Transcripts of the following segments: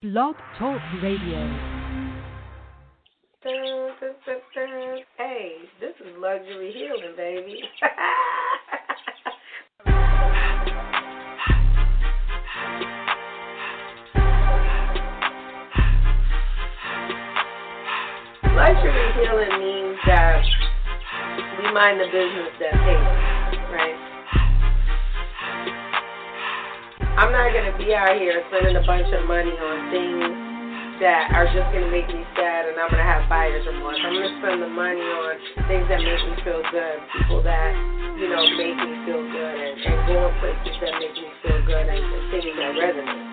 Blog Talk Radio. Hey, this is luxury healing, baby. luxury healing means that we mind the business that pays, I'm not gonna be out here spending a bunch of money on things that are just gonna make me sad and I'm gonna have buyer's remorse. I'm gonna spend the money on things that make me feel good, people that, you know, make me feel good and, and going places that make me feel good and, and things that resonate.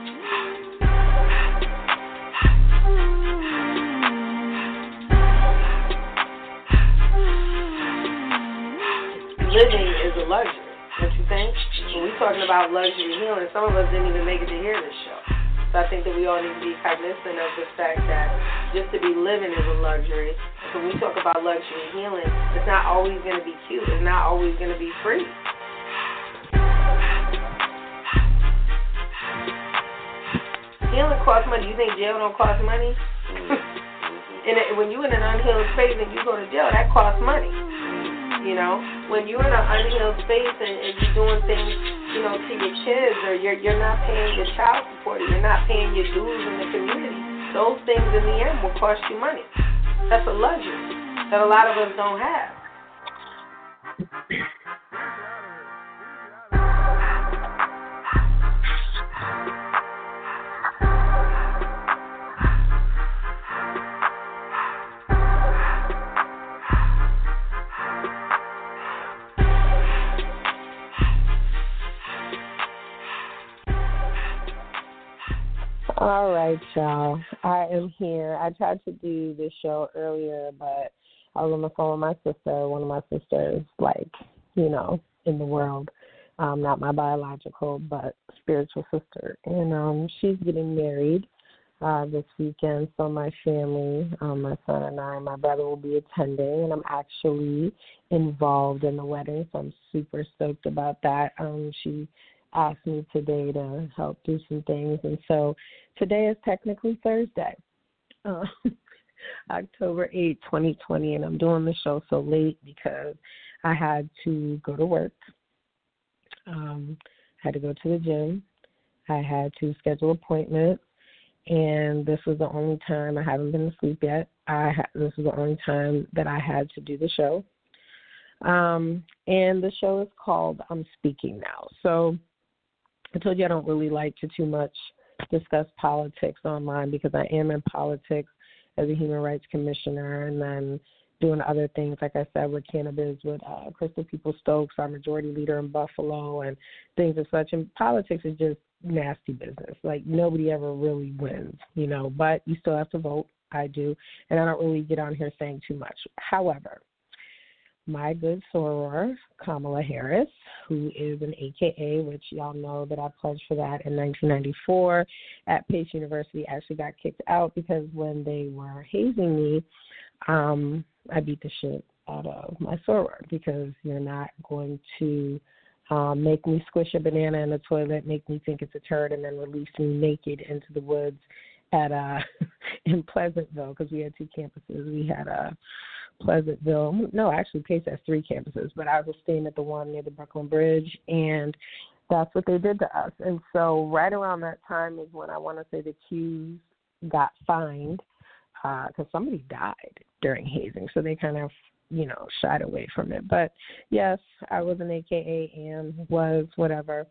Living is a luxury, don't you think? When we're talking about luxury healing, some of us didn't even make it to hear this show. So I think that we all need to be cognizant of the fact that just to be living is a luxury. When we talk about luxury healing, it's not always going to be cute. It's not always going to be free. Healing costs money. You think jail don't cost money? and when you're in an unhealed space and you go to jail, that costs money. You know, when you're in an unhealed space and, and you're doing things, you know, to your kids, or you're you're not paying your child support, or you're not paying your dues in the community, those things in the end will cost you money. That's a luxury that a lot of us don't have. All right, y'all. I am here. I tried to do this show earlier, but I was on the phone with my sister, one of my sisters, like, you know, in the world. Um, not my biological, but spiritual sister. And um she's getting married uh this weekend, so my family, um, my son and I, my brother will be attending and I'm actually involved in the wedding, so I'm super stoked about that. Um she asked me today to help do some things and so today is technically Thursday, uh, October 8, 2020, and I'm doing the show so late because I had to go to work. Um, had to go to the gym. I had to schedule appointments, and this was the only time I haven't been asleep yet. I ha- this was the only time that I had to do the show. Um, and the show is called I'm Speaking Now. So I told you I don't really like to too much discuss politics online because I am in politics as a human rights commissioner and then doing other things like I said with cannabis with uh Crystal Peoples-Stokes, our majority leader in Buffalo and things of such and politics is just nasty business. Like nobody ever really wins, you know, but you still have to vote. I do. And I don't really get on here saying too much. However, my good soror, Kamala Harris, who is an AKA, which y'all know that I pledged for that in 1994 at Pace University, actually got kicked out because when they were hazing me, um, I beat the shit out of my soror because you're not going to um, make me squish a banana in the toilet, make me think it's a turd, and then release me naked into the woods at uh in Pleasantville because we had two campuses. We had uh Pleasantville. No, actually, Pace has three campuses, but I was staying at the one near the Brooklyn Bridge, and that's what they did to us. And so, right around that time is when I want to say the Qs got fined because uh, somebody died during hazing, so they kind of you know shied away from it. But yes, I was an AKA and was whatever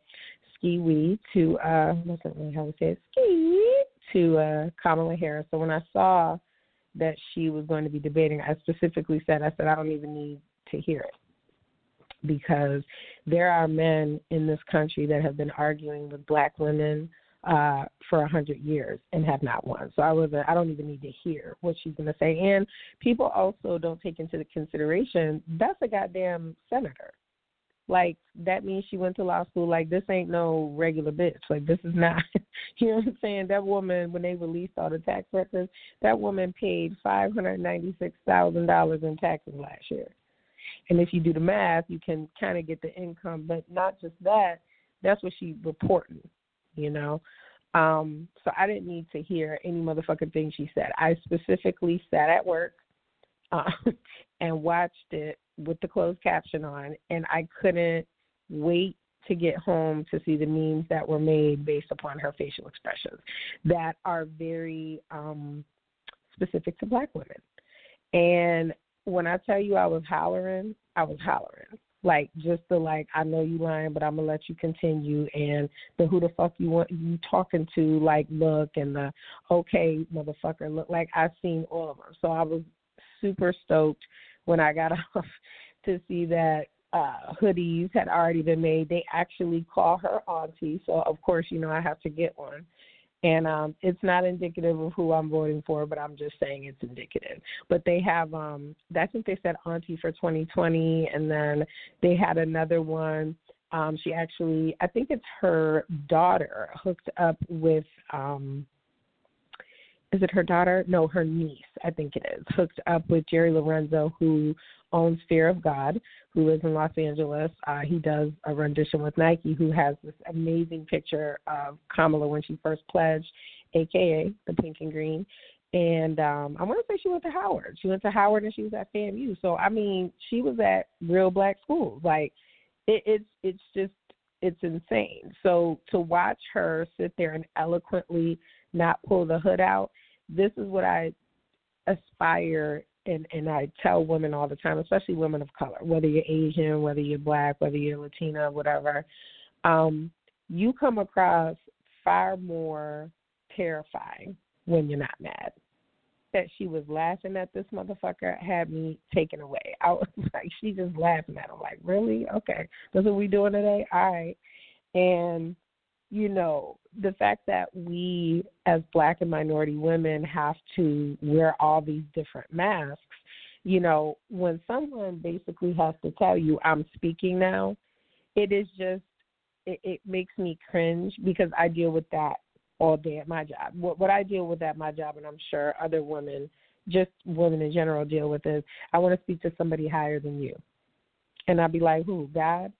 ski wee to uh, wasn't really how to say it ski to uh, Kamala Harris. So when I saw that she was going to be debating, I specifically said, I said, I don't even need to hear it. Because there are men in this country that have been arguing with black women uh, for a hundred years and have not won. So I was I I don't even need to hear what she's going to say. And people also don't take into consideration that's a goddamn senator. Like that means she went to law school. Like this ain't no regular bitch. Like this is not. you know what I'm saying? That woman, when they released all the tax records, that woman paid five hundred ninety six thousand dollars in taxes last year. And if you do the math, you can kind of get the income. But not just that. That's what she reporting. You know. Um, so I didn't need to hear any motherfucking thing she said. I specifically sat at work uh, and watched it with the closed caption on, and I couldn't wait to get home to see the memes that were made based upon her facial expressions that are very um, specific to black women. And when I tell you I was hollering, I was hollering. Like just the like, I know you lying, but I'm gonna let you continue, and the who the fuck you want you talking to, like look, and the okay motherfucker look. Like I've seen all of them, so I was super stoked when I got off to see that uh hoodies had already been made. They actually call her auntie, so of course you know I have to get one and um it's not indicative of who I'm voting for, but I'm just saying it's indicative. But they have um I think they said Auntie for 2020, and then they had another one. Um, she actually, I think it's her daughter hooked up with. um is it her daughter? No, her niece, I think it is, hooked up with Jerry Lorenzo, who owns Fear of God, who lives in Los Angeles. Uh, he does a rendition with Nike, who has this amazing picture of Kamala when she first pledged, aka the pink and green. And um, I want to say she went to Howard. She went to Howard and she was at FAMU. So I mean, she was at real black schools. Like it, it's it's just it's insane. So to watch her sit there and eloquently not pull the hood out, this is what I aspire and and I tell women all the time, especially women of color, whether you're Asian, whether you're black, whether you're Latina, whatever, um, you come across far more terrifying when you're not mad. That she was laughing at this motherfucker had me taken away. I was like, she just laughing at him. Like, really? Okay, that's what we doing today. All right, and you know, the fact that we as black and minority women have to wear all these different masks, you know, when someone basically has to tell you, I'm speaking now, it is just, it, it makes me cringe because I deal with that all day at my job. What, what I deal with at my job, and I'm sure other women, just women in general, deal with is I want to speak to somebody higher than you. And I'd be like, who, God?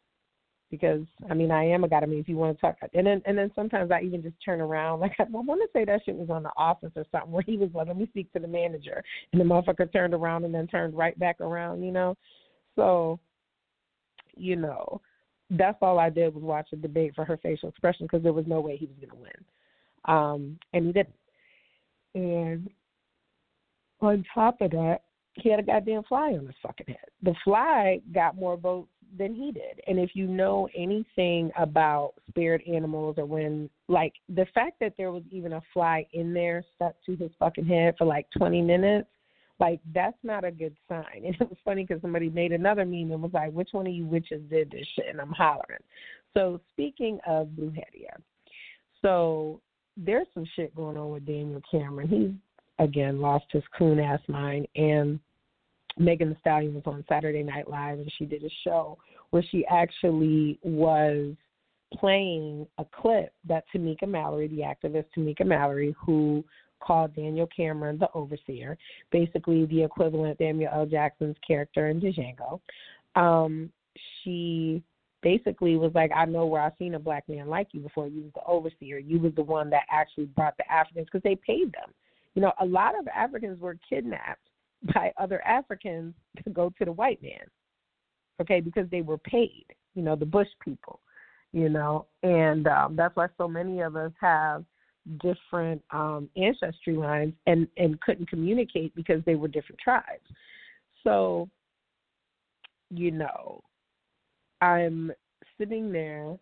Because I mean I am a god. I mean if you want to talk, and then and then sometimes I even just turn around like I, want to say that shit was on The Office or something where he was like, let me speak to the manager, and the motherfucker turned around and then turned right back around, you know. So, you know, that's all I did was watch a debate for her facial expression because there was no way he was gonna win, um, and he didn't. And on top of that, he had a goddamn fly on his fucking head. The fly got more votes than he did. And if you know anything about spirit animals or when like the fact that there was even a fly in there stuck to his fucking head for like 20 minutes, like that's not a good sign. And it was funny because somebody made another meme and was like, "Which one of you witches did this shit?" And I'm hollering. So speaking of Brujeria, so there's some shit going on with Daniel Cameron. He's again lost his coon ass mind and Megan Thee Stallion was on Saturday Night Live and she did a show where she actually was playing a clip that Tamika Mallory, the activist Tamika Mallory, who called Daniel Cameron the overseer, basically the equivalent of Samuel L. Jackson's character in Django. Um, she basically was like, I know where I've seen a black man like you before. You was the overseer. You was the one that actually brought the Africans because they paid them. You know, a lot of Africans were kidnapped by other Africans to go to the white man. Okay, because they were paid, you know, the bush people, you know, and um, that's why so many of us have different um, ancestry lines and and couldn't communicate because they were different tribes. So, you know, I'm sitting there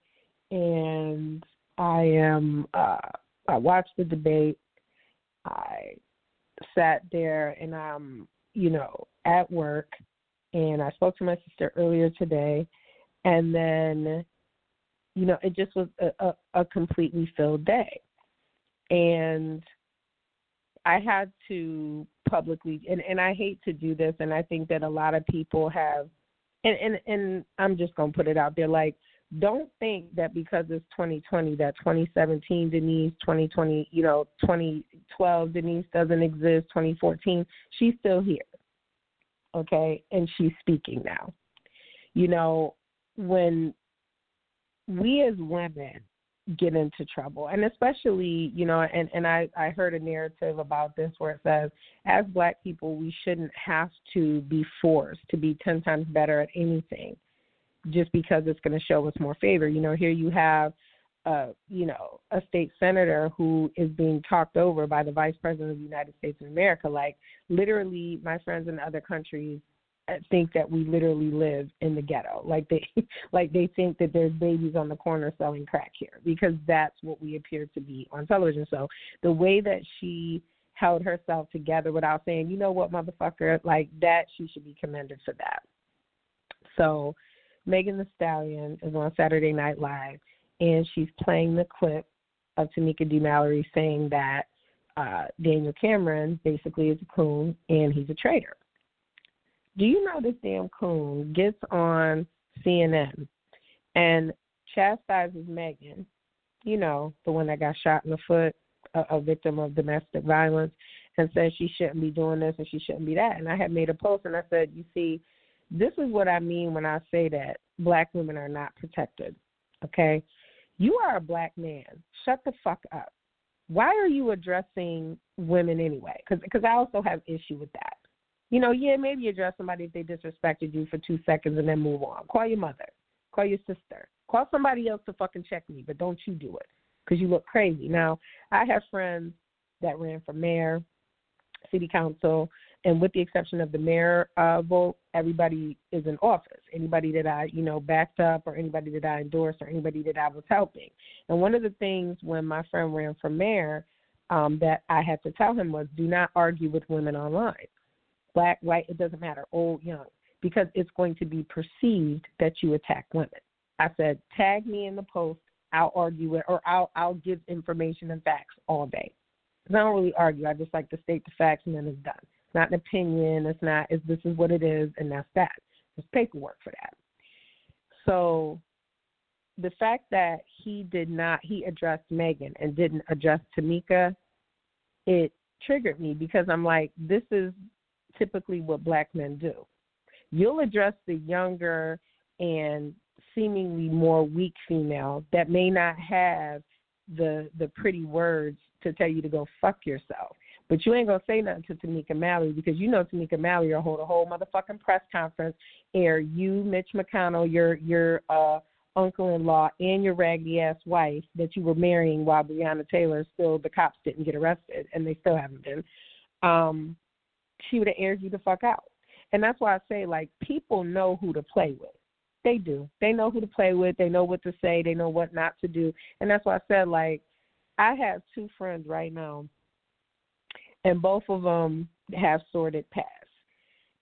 and I am uh I watched the debate. I sat there and I'm, you know, at work and I spoke to my sister earlier today and then you know, it just was a, a, a completely filled day. And I had to publicly and, and I hate to do this and I think that a lot of people have and, and and I'm just gonna put it out there like don't think that because it's 2020 that 2017 Denise, 2020, you know, 2012 Denise doesn't exist, 2014, she's still here. Okay? And she's speaking now. You know, when we as women get into trouble and especially you know and and i i heard a narrative about this where it says as black people we shouldn't have to be forced to be 10 times better at anything just because it's going to show us more favor you know here you have uh you know a state senator who is being talked over by the vice president of the united states of america like literally my friends in other countries think that we literally live in the ghetto. Like they like they think that there's babies on the corner selling crack here because that's what we appear to be on television. So the way that she held herself together without saying, you know what, motherfucker, like that, she should be commended for that. So Megan Thee Stallion is on Saturday Night Live and she's playing the clip of Tamika D. Mallory saying that uh, Daniel Cameron basically is a coon and he's a traitor. Do you know this damn coon gets on CNN and chastises Megan, you know, the one that got shot in the foot, a, a victim of domestic violence, and says she shouldn't be doing this and she shouldn't be that. And I had made a post and I said, you see, this is what I mean when I say that black women are not protected. Okay? You are a black man. Shut the fuck up. Why are you addressing women anyway? Because I also have issue with that. You know, yeah, maybe address somebody if they disrespected you for two seconds and then move on. Call your mother. Call your sister. Call somebody else to fucking check me, but don't you do it because you look crazy. Now, I have friends that ran for mayor, city council, and with the exception of the mayor uh, vote, everybody is in office. Anybody that I, you know, backed up, or anybody that I endorsed, or anybody that I was helping. And one of the things when my friend ran for mayor um, that I had to tell him was, do not argue with women online black, white, it doesn't matter, old, young, because it's going to be perceived that you attack women. I said, tag me in the post. I'll argue it, or I'll I'll give information and facts all day. I don't really argue. I just like to state the facts, and then it's done. It's not an opinion. It's not. It's this is what it is, and that's that. There's paperwork for that. So, the fact that he did not, he addressed Megan and didn't address Tamika, it triggered me because I'm like, this is typically what black men do. You'll address the younger and seemingly more weak female that may not have the the pretty words to tell you to go fuck yourself. But you ain't gonna say nothing to Tamika Mallory because you know Tamika Mallory will hold a whole motherfucking press conference, air you, Mitch McConnell, your your uh uncle in law and your raggedy ass wife that you were marrying while Breonna Taylor still the cops didn't get arrested and they still haven't been. Um she would have aired you the fuck out. And that's why I say like people know who to play with. They do. They know who to play with. They know what to say. They know what not to do. And that's why I said like I have two friends right now, and both of them have sordid past,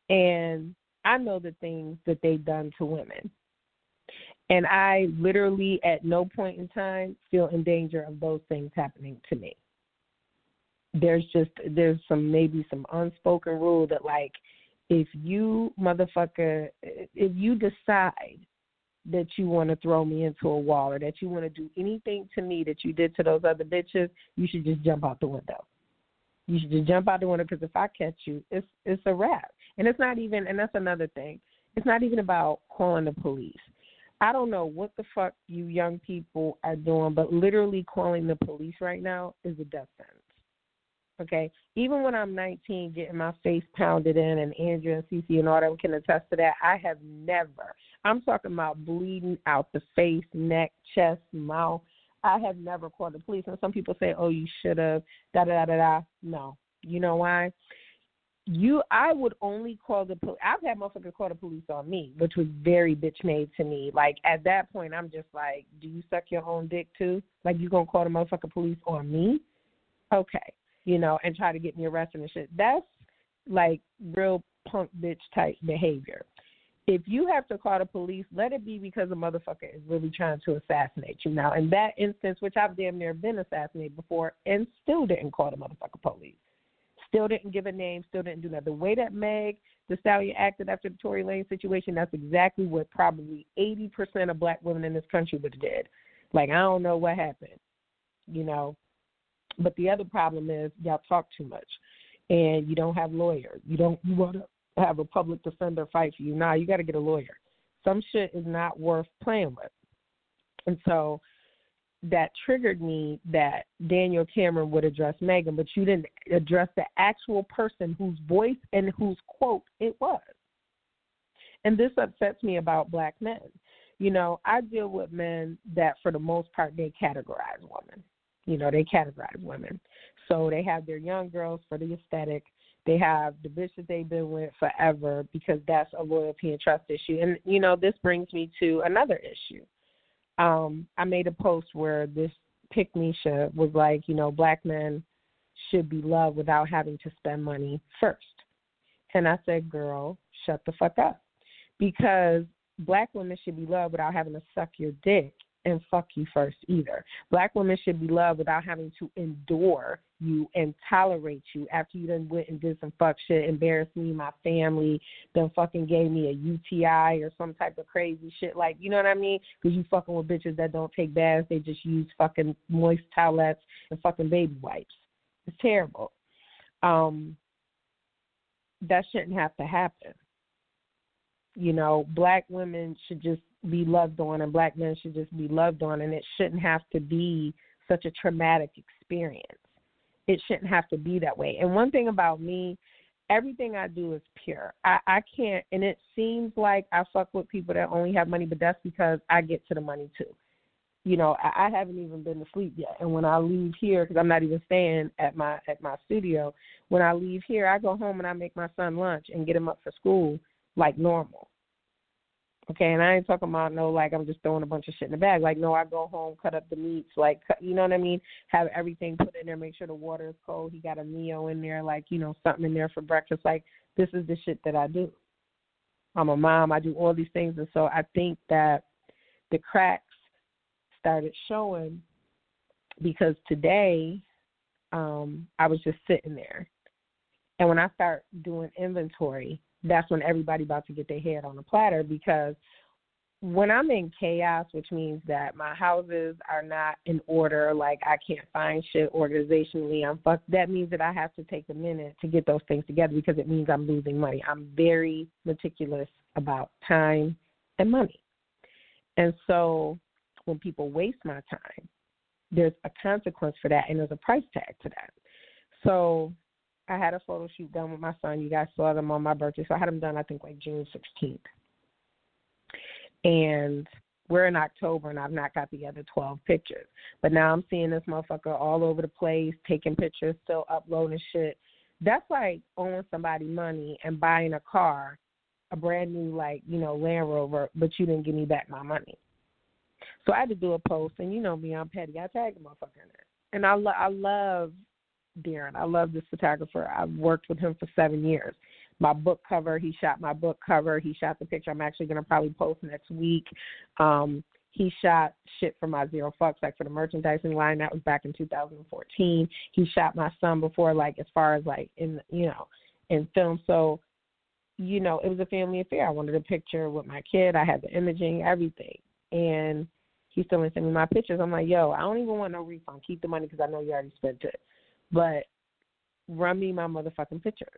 and I know the things that they've done to women. And I literally, at no point in time, feel in danger of those things happening to me there's just there's some maybe some unspoken rule that like if you motherfucker if you decide that you want to throw me into a wall or that you want to do anything to me that you did to those other bitches, you should just jump out the window. You should just jump out the window because if I catch you, it's it's a wrap. And it's not even and that's another thing. It's not even about calling the police. I don't know what the fuck you young people are doing, but literally calling the police right now is a death sentence. Okay, even when I'm 19, getting my face pounded in, and Andrew and Cece and all them can attest to that. I have never. I'm talking about bleeding out the face, neck, chest, mouth. I have never called the police. And some people say, "Oh, you should have." Da da da da da. No, you know why? You, I would only call the police. I've had motherfuckers call the police on me, which was very bitch made to me. Like at that point, I'm just like, "Do you suck your own dick too? Like you gonna call the motherfucker police on me?" Okay you know, and try to get me arrested and shit. That's like real punk bitch type behavior. If you have to call the police, let it be because a motherfucker is really trying to assassinate you. Now, in that instance, which I've damn near been assassinated before and still didn't call the motherfucker police, still didn't give a name, still didn't do that. The way that Meg Thee Stallion acted after the Tory Lanez situation, that's exactly what probably 80% of black women in this country would have did. Like, I don't know what happened. You know, but the other problem is y'all talk too much, and you don't have lawyers. You don't. You want to have a public defender fight for you. Nah, you got to get a lawyer. Some shit is not worth playing with. And so, that triggered me that Daniel Cameron would address Megan, but you didn't address the actual person whose voice and whose quote it was. And this upsets me about black men. You know, I deal with men that for the most part they categorize women. You know, they categorize women. So they have their young girls for the aesthetic. They have the bitches they've been with forever because that's a loyalty and trust issue. And you know, this brings me to another issue um, I made a post where this pick Misha was like, you know, black men should be loved without having to spend money first. And I said, girl, shut the fuck up. Because black women should be loved without having to suck your dick and fuck you first either. Black women should be loved without having to endure you and tolerate you after you done went and did some fuck shit, embarrassed me, my family, then fucking gave me a UTI or some type of crazy shit. Like, you know what I mean? Because you fucking with bitches that don't take baths, they just use fucking moist towelettes and fucking baby wipes. It's terrible. Um, that shouldn't have to happen. You know, black women should just be loved on and black men should just be loved on and it shouldn't have to be such a traumatic experience. It shouldn't have to be that way. And one thing about me, everything I do is pure. I, I can't and it seems like I fuck with people that only have money, but that's because I get to the money too. You know, I, I haven't even been to sleep yet, and when I leave here, because I'm not even staying at my at my studio, when I leave here, I go home and I make my son lunch and get him up for school like normal Okay, and I ain't talking about no like I'm just throwing a bunch of shit in the bag. Like no, I go home, cut up the meats, like cut, you know what I mean. Have everything put in there, make sure the water is cold. He got a meal in there, like you know something in there for breakfast. Like this is the shit that I do. I'm a mom. I do all these things, and so I think that the cracks started showing because today um I was just sitting there, and when I start doing inventory that's when everybody about to get their head on a platter because when I'm in chaos, which means that my houses are not in order, like I can't find shit organizationally, I'm fucked. That means that I have to take a minute to get those things together because it means I'm losing money. I'm very meticulous about time and money. And so when people waste my time, there's a consequence for that and there's a price tag to that. So I had a photo shoot done with my son. You guys saw them on my birthday, so I had them done. I think like June 16th, and we're in October, and I've not got the other 12 pictures. But now I'm seeing this motherfucker all over the place, taking pictures, still uploading shit. That's like owing somebody money and buying a car, a brand new like you know Land Rover, but you didn't give me back my money. So I had to do a post, and you know me, I'm petty. I tagged the motherfucker in there, and I lo- I love Darren. I love this photographer. I've worked with him for seven years. My book cover, he shot my book cover. He shot the picture I'm actually going to probably post next week. Um, he shot shit for my zero fucks, like for the merchandising line. That was back in 2014. He shot my son before, like as far as like in you know in film. So you know it was a family affair. I wanted a picture with my kid. I had the imaging, everything, and he still didn't send me my pictures. I'm like, yo, I don't even want no refund. Keep the money because I know you already spent it but run me my motherfucking pictures.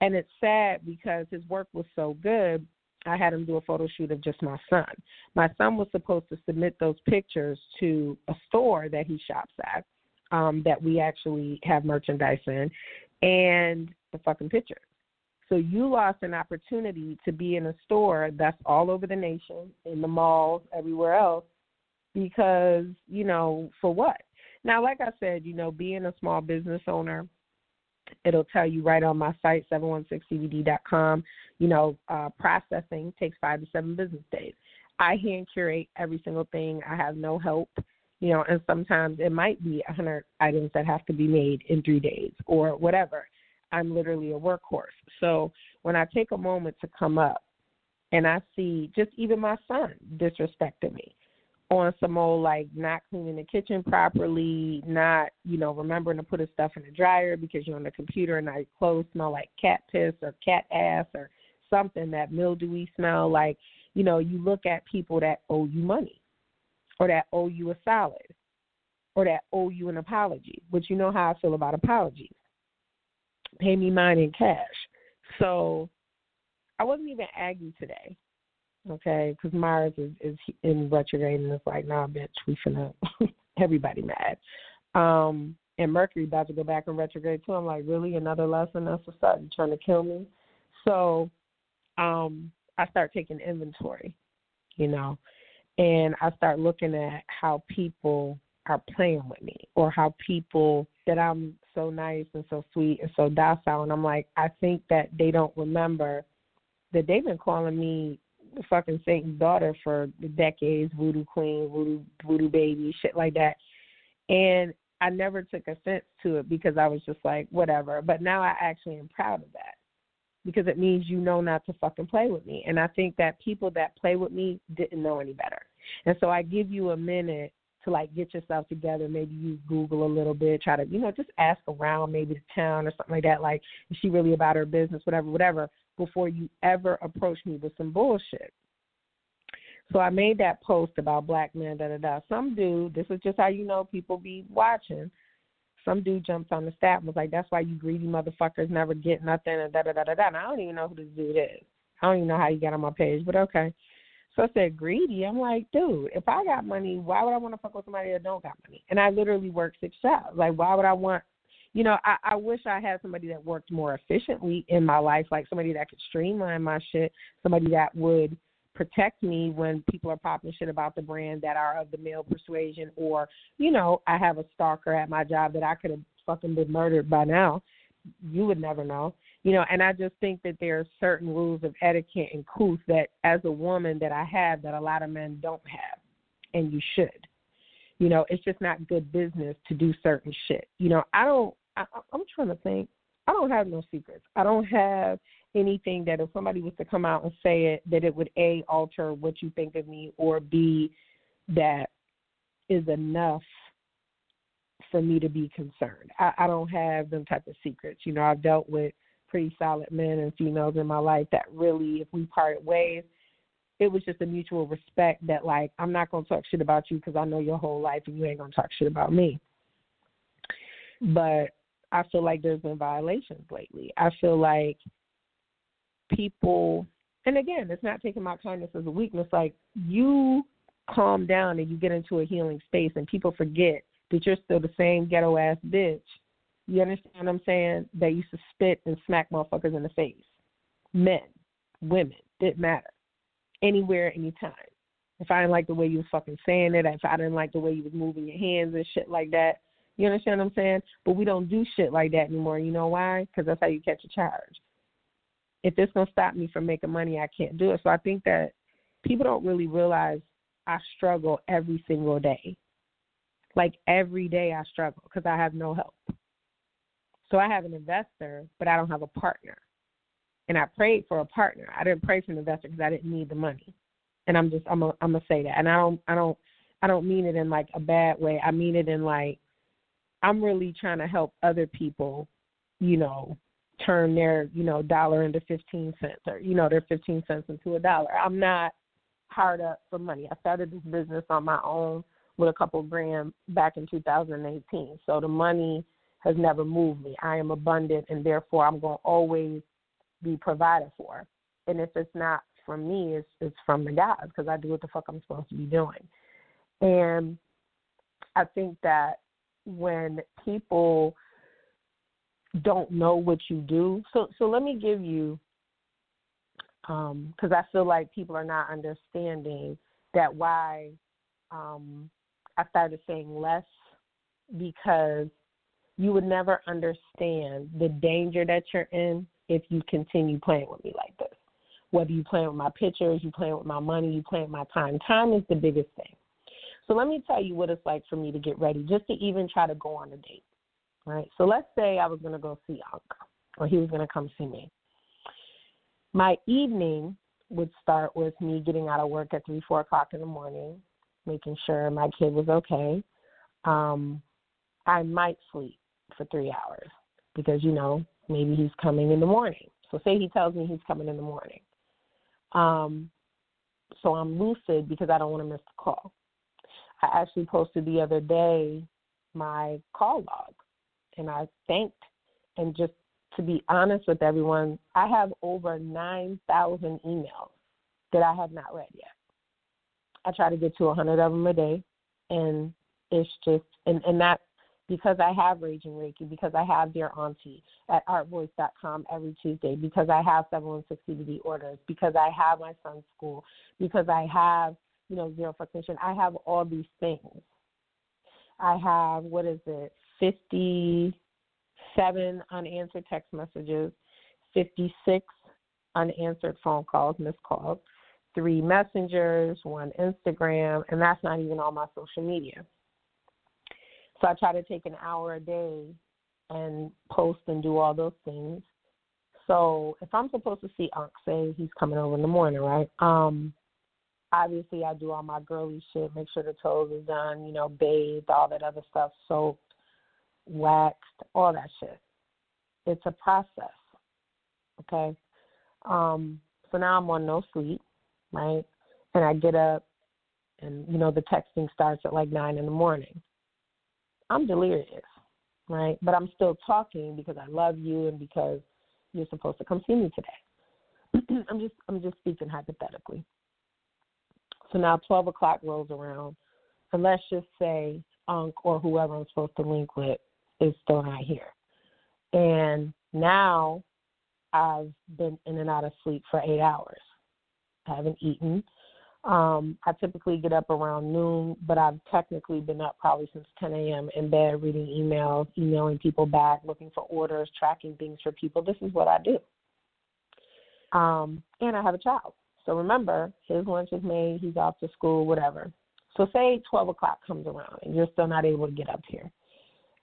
And it's sad because his work was so good. I had him do a photo shoot of just my son. My son was supposed to submit those pictures to a store that he shops at, um, that we actually have merchandise in, and the fucking pictures. So you lost an opportunity to be in a store that's all over the nation, in the malls, everywhere else, because, you know, for what? Now, like I said, you know, being a small business owner, it'll tell you right on my site, 716cbd.com, you know, uh, processing takes five to seven business days. I hand curate every single thing. I have no help, you know, and sometimes it might be a 100 items that have to be made in three days or whatever. I'm literally a workhorse. So when I take a moment to come up and I see just even my son disrespecting me, on some old like not cleaning the kitchen properly, not you know remembering to put his stuff in the dryer because you're on the computer and your clothes smell like cat piss or cat ass or something that mildewy smell. Like you know you look at people that owe you money or that owe you a salad or that owe you an apology. But you know how I feel about apologies. Pay me mine in cash. So I wasn't even angry today. Okay? Because Mars is, is in retrograde and it's like, nah, bitch, we finna everybody mad. Um, and Mercury about to go back in retrograde too. I'm like, really? Another lesson? That's what's up. You trying to kill me? So, um, I start taking inventory, you know, and I start looking at how people are playing with me or how people that I'm so nice and so sweet and so docile and I'm like, I think that they don't remember that they've been calling me fucking Satan's daughter for decades, voodoo queen, voodoo voodoo baby, shit like that. And I never took offense to it because I was just like, whatever. But now I actually am proud of that because it means you know not to fucking play with me. And I think that people that play with me didn't know any better. And so I give you a minute to like get yourself together. Maybe you Google a little bit, try to, you know, just ask around maybe the town or something like that. Like, is she really about her business, whatever, whatever, before you ever approach me with some bullshit. So I made that post about black men, da da da. Some dude, this is just how you know people be watching. Some dude jumps on the stat and was like, "That's why you greedy motherfuckers never get nothing," and da da da da da. And I don't even know who this dude is. I don't even know how he got on my page, but okay. So I said, greedy. I'm like, dude, if I got money, why would I want to fuck with somebody that don't got money? And I literally work six jobs. Like, why would I want, you know, I, I wish I had somebody that worked more efficiently in my life, like somebody that could streamline my shit, somebody that would protect me when people are popping shit about the brand that are of the male persuasion, or, you know, I have a stalker at my job that I could have fucking been murdered by now. You would never know. You know and i just think that there are certain rules of etiquette and couth that as a woman that i have that a lot of men don't have and you should. You know it's just not good business to do certain shit. You know i don't I, i'm trying to think i don't have no secrets i don't have anything that if somebody was to come out and say it that it would a alter what you think of me or b that is enough for me to be concerned. I, I don't have them type of secrets. You know, I've dealt with pretty solid men and females in my life that really, if we parted ways, it was just a mutual respect that like I'm not gonna talk shit about you because I know your whole life and you ain't gonna talk shit about me. But I feel like there's been violations lately. I feel like people, and again, it's not taking my kindness as a weakness. Like you calm down and you get into a healing space, and people forget that you're still the same ghetto ass bitch you understand what I'm saying? They used to spit and smack motherfuckers in the face. Men, women, didn't matter. Anywhere, anytime. If I didn't like the way you was fucking saying it, if I didn't like the way you was moving your hands and shit like that, you understand what I'm saying? But we don't do shit like that anymore. You know why? Because that's how you catch a charge. If it's gonna stop me from making money, I can't do it. So I think that people don't really realize I struggle every single day. Like every day I struggle because I have no help. So I have an investor, but I don't have a partner. And I prayed for a partner. I didn't pray for an investor because I didn't need the money. And I'm just I'm a, I'm gonna say that. And I don't I don't I don't mean it in like a bad way. I mean it in like I'm really trying to help other people, you know, turn their you know dollar into 15 cents or you know their 15 cents into a dollar. I'm not hard up for money. I started this business on my own with a couple grand back in 2018. So the money has never moved me. I am abundant, and therefore I'm going to always be provided for. And if it's not from me, it's it's from the gods because I do what the fuck I'm supposed to be doing. And I think that when people don't know what you do, so so let me give you, because um, I feel like people are not understanding that why um, I started saying less because you would never understand the danger that you're in if you continue playing with me like this. Whether you playing with my pictures, you playing with my money, you playing with my time. Time is the biggest thing. So let me tell you what it's like for me to get ready, just to even try to go on a date. Right. So let's say I was going to go see Uncle, or he was going to come see me. My evening would start with me getting out of work at three, four o'clock in the morning, making sure my kid was okay. Um, I might sleep for three hours because, you know, maybe he's coming in the morning. So say he tells me he's coming in the morning. Um, so I'm lucid because I don't want to miss the call. I actually posted the other day my call log and I thanked and just to be honest with everyone, I have over 9,000 emails that I have not read yet. I try to get to a hundred of them a day, and it's just and and that because I have Raging Reiki, because I have Dear Auntie at artvoice.com every Tuesday, because I have 716 CBD orders, because I have my son's school, because I have, you know, Zero Frustration. I have all these things. I have, what is it, 57 unanswered text messages, 56 unanswered phone calls, missed calls, three messengers, one Instagram, and that's not even all my social media. So I try to take an hour a day and post and do all those things. So if I'm supposed to see Unc, say he's coming over in the morning, right? Um, obviously I do all my girly shit, make sure the toes is done, you know, bathed, all that other stuff, soaked, waxed, all that shit. It's a process. Okay. Um, so now I'm on no sleep, right? And I get up and you know the texting starts at like nine in the morning. I'm delirious, right? But I'm still talking because I love you and because you're supposed to come see me today. I'm just I'm just speaking hypothetically. So now twelve o'clock rolls around, and let's just say Unc or whoever I'm supposed to link with is still not here. And now I've been in and out of sleep for eight hours. I haven't eaten. Um, I typically get up around noon, but I've technically been up probably since 10 a.m. in bed, reading emails, emailing people back, looking for orders, tracking things for people. This is what I do. Um, and I have a child. So remember, his lunch is made, he's off to school, whatever. So say 12 o'clock comes around and you're still not able to get up here.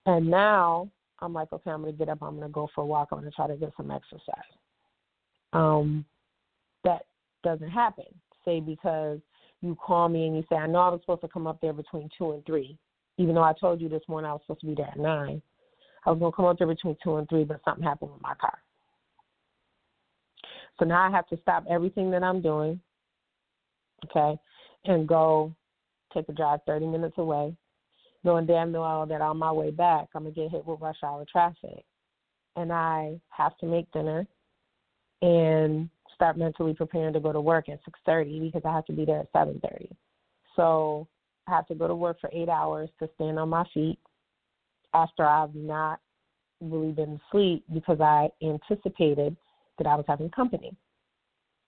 And now I'm like, okay, I'm going to get up, I'm going to go for a walk, I'm going to try to get some exercise. Um, that doesn't happen say because you call me and you say, I know I was supposed to come up there between two and three, even though I told you this morning I was supposed to be there at nine. I was gonna come up there between two and three, but something happened with my car. So now I have to stop everything that I'm doing, okay, and go take a drive 30 minutes away, knowing damn well that on my way back I'm gonna get hit with rush hour traffic, and I have to make dinner and start mentally preparing to go to work at 6:30 because I have to be there at 7:30. So I have to go to work for eight hours to stand on my feet after I've not really been asleep because I anticipated that I was having company.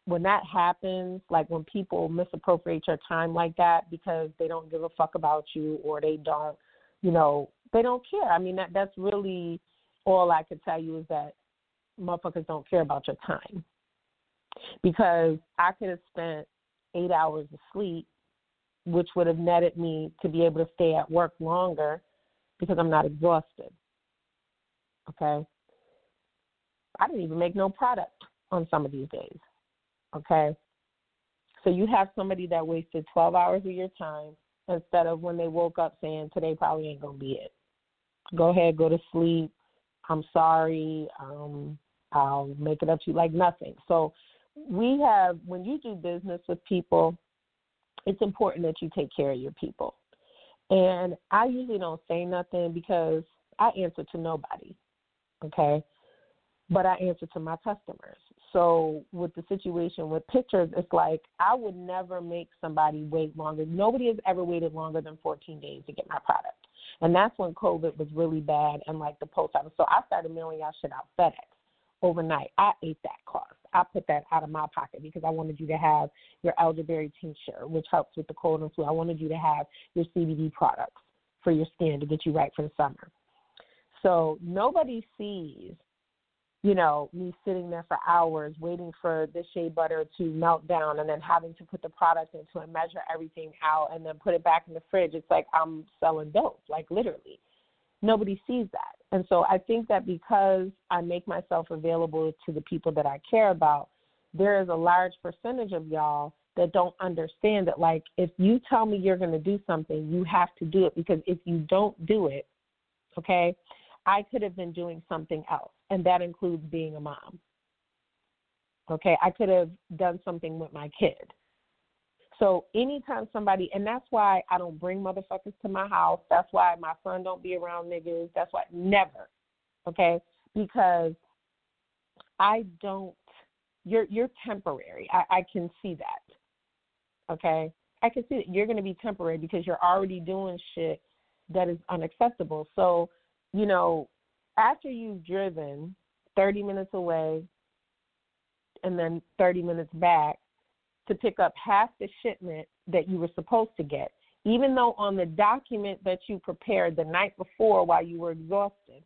When that happens, like when people misappropriate your time like that because they don't give a fuck about you or they don't, you know, they don't care. I mean, that that's really all I could tell you is that motherfuckers don't care about your time because I could have spent eight hours of sleep, which would have netted me to be able to stay at work longer because I'm not exhausted. Okay? I didn't even make no product on some of these days. Okay? So you have somebody that wasted 12 hours of your time instead of when they woke up saying, today probably ain't going to be it. Go ahead, go to sleep. I'm sorry. Um, I'll make it up to you like nothing. So we have when you do business with people, it's important that you take care of your people. And I usually don't say nothing because I answer to nobody. Okay? But I answer to my customers. So with the situation with pictures, it's like I would never make somebody wait longer. Nobody has ever waited longer than 14 days to get my product. And that's when COVID was really bad and like the post office. So I started mailing out shit out FedEx overnight. I ate that cost. I put that out of my pocket because I wanted you to have your elderberry tincture, which helps with the cold and flu. I wanted you to have your CBD products for your skin to get you right for the summer. So nobody sees, you know, me sitting there for hours waiting for the shea butter to melt down and then having to put the product into and measure everything out and then put it back in the fridge. It's like I'm selling dope, like literally. Nobody sees that. And so I think that because I make myself available to the people that I care about, there is a large percentage of y'all that don't understand that like if you tell me you're going to do something, you have to do it because if you don't do it, okay, I could have been doing something else and that includes being a mom. Okay, I could have done something with my kid. So anytime somebody, and that's why I don't bring motherfuckers to my house. That's why my son don't be around niggas. That's why never, okay? Because I don't you're you're temporary. I, I can see that. Okay? I can see that you're gonna be temporary because you're already doing shit that is unacceptable. So, you know, after you've driven thirty minutes away and then thirty minutes back to pick up half the shipment that you were supposed to get, even though on the document that you prepared the night before while you were exhausted,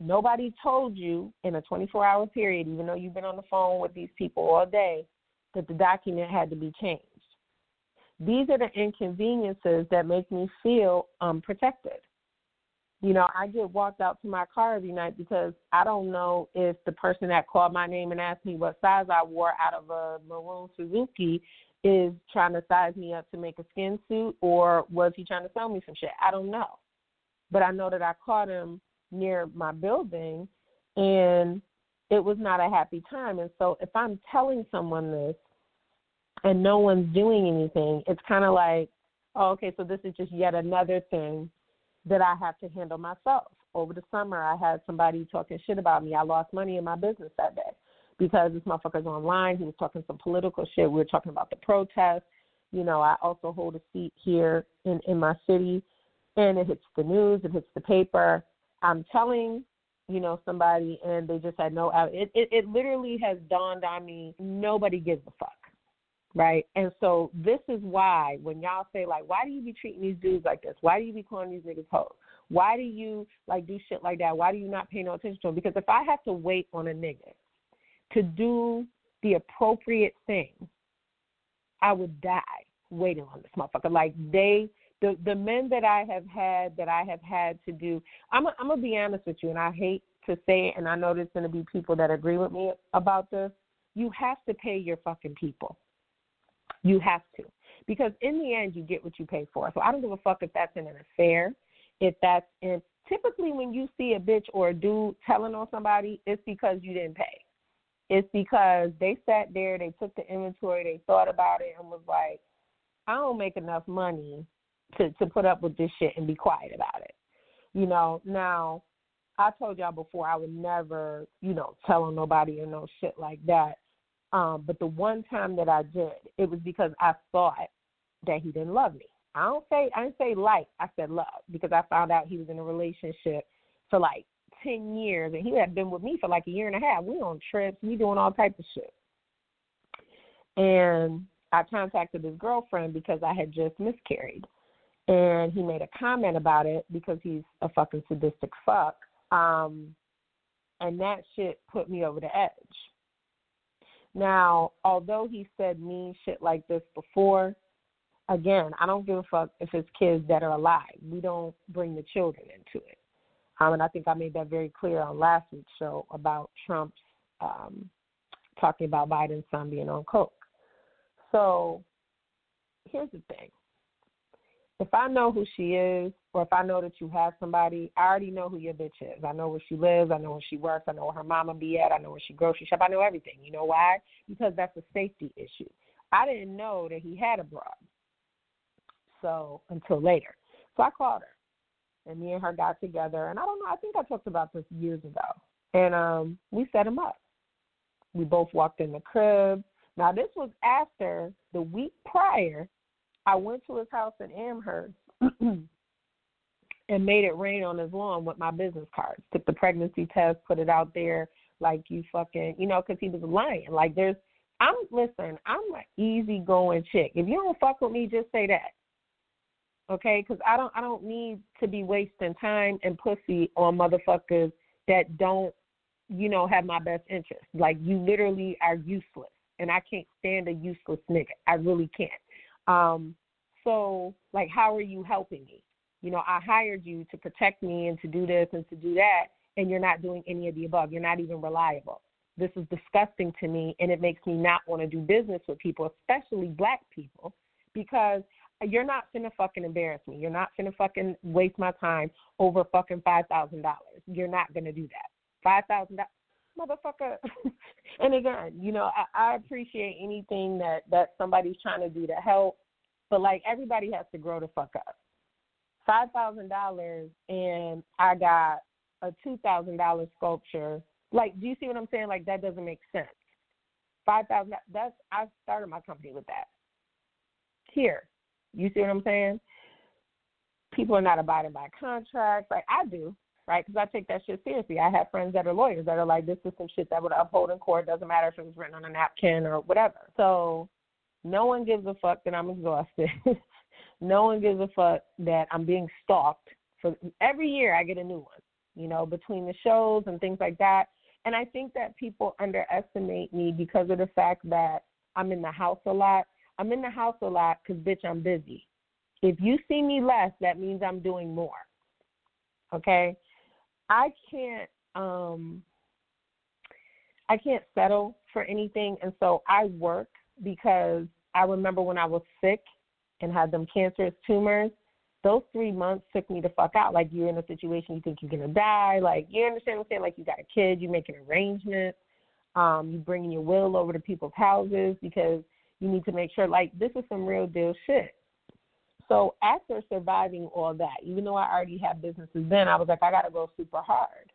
nobody told you in a 24 hour period, even though you've been on the phone with these people all day, that the document had to be changed. These are the inconveniences that make me feel um, unprotected. You know, I get walked out to my car every night because I don't know if the person that called my name and asked me what size I wore out of a maroon Suzuki is trying to size me up to make a skin suit or was he trying to sell me some shit? I don't know. But I know that I caught him near my building and it was not a happy time. And so if I'm telling someone this and no one's doing anything, it's kind of like, oh, okay, so this is just yet another thing that I have to handle myself. Over the summer, I had somebody talking shit about me. I lost money in my business that day because this motherfucker's online. He was talking some political shit. We were talking about the protests. You know, I also hold a seat here in in my city, and it hits the news, it hits the paper. I'm telling, you know, somebody, and they just had no. It it, it literally has dawned on me. Nobody gives a fuck, right? And so this is why when y'all say like, why do you be treating these dudes like this? Why do you be calling these niggas hoes? Why do you like do shit like that? Why do you not pay no attention to them? Because if I have to wait on a nigga to do the appropriate thing, I would die waiting on this motherfucker. Like they, the the men that I have had that I have had to do. I'm a, I'm gonna be honest with you, and I hate to say it, and I know there's gonna be people that agree with me about this. You have to pay your fucking people. You have to, because in the end, you get what you pay for. So I don't give a fuck if that's in an affair, if that's in. Typically, when you see a bitch or a dude telling on somebody, it's because you didn't pay it's because they sat there, they took the inventory, they thought about it, and was like, I don't make enough money to to put up with this shit and be quiet about it. You know, now I told y'all before I would never, you know, tell on nobody or no shit like that. Um, but the one time that I did, it was because I thought that he didn't love me. I don't say I didn't say like, I said love because I found out he was in a relationship for like ten years, and he had been with me for like a year and a half. We on trips, we doing all types of shit. And I contacted his girlfriend because I had just miscarried, and he made a comment about it because he's a fucking sadistic fuck. Um, and that shit put me over the edge. Now, although he said mean shit like this before, again, I don't give a fuck if it's kids that are alive. We don't bring the children into it. Um, and I think I made that very clear on last week's show about Trump's um, talking about Biden's son being on coke. So here's the thing. If I know who she is, or if I know that you have somebody, I already know who your bitch is. I know where she lives. I know where she works. I know where her mama be at. I know where she grocery shop. I know everything. You know why? Because that's a safety issue. I didn't know that he had a broad. So until later. So I called her and me and her got together and I don't know, I think I talked about this years ago. And um we set him up. We both walked in the crib. Now this was after the week prior I went to his house in Amherst and made it rain on his lawn with my business cards. Took the pregnancy test, put it out there like you fucking, you know, because he was lying. Like there's, I'm listen, I'm an easygoing chick. If you don't fuck with me, just say that okay? Because I don't I don't need to be wasting time and pussy on motherfuckers that don't, you know, have my best interest. Like you literally are useless, and I can't stand a useless nigga. I really can't. Um, so like, how are you helping me? You know, I hired you to protect me and to do this and to do that, and you're not doing any of the above. You're not even reliable. This is disgusting to me, and it makes me not want to do business with people, especially black people, because you're not finna fucking embarrass me. You're not finna fucking waste my time over fucking five thousand dollars. You're not gonna do that. Five thousand dollars, motherfucker. and again, you know, I, I appreciate anything that that somebody's trying to do to help, but like everybody has to grow the fuck up. Five thousand dollars, and I got a two thousand dollar sculpture. Like, do you see what I'm saying? Like that doesn't make sense. five thousand. That's I started my company with that. Here, you see what I'm saying? People are not abiding by contracts. Like I do, right? Because I take that shit seriously. I have friends that are lawyers that are like, this is some shit that would uphold in court. Doesn't matter if it was written on a napkin or whatever. So no one gives a fuck that I'm exhausted. no one gives a fuck that I'm being stalked. For every year, I get a new one. You know, between the shows and things like that. And I think that people underestimate me because of the fact that I'm in the house a lot. I'm in the house a lot because, bitch, I'm busy. If you see me less, that means I'm doing more. Okay? I can't um I can't settle for anything and so I work because I remember when I was sick and had them cancerous tumors, those three months took me to fuck out. Like you're in a situation you think you're gonna die. Like you understand what I'm saying? Like you got a kid, you making arrangements, um, you bringing your will over to people's houses because you need to make sure. Like this is some real deal shit. So after surviving all that, even though I already had businesses then, I was like, I got to go super hard,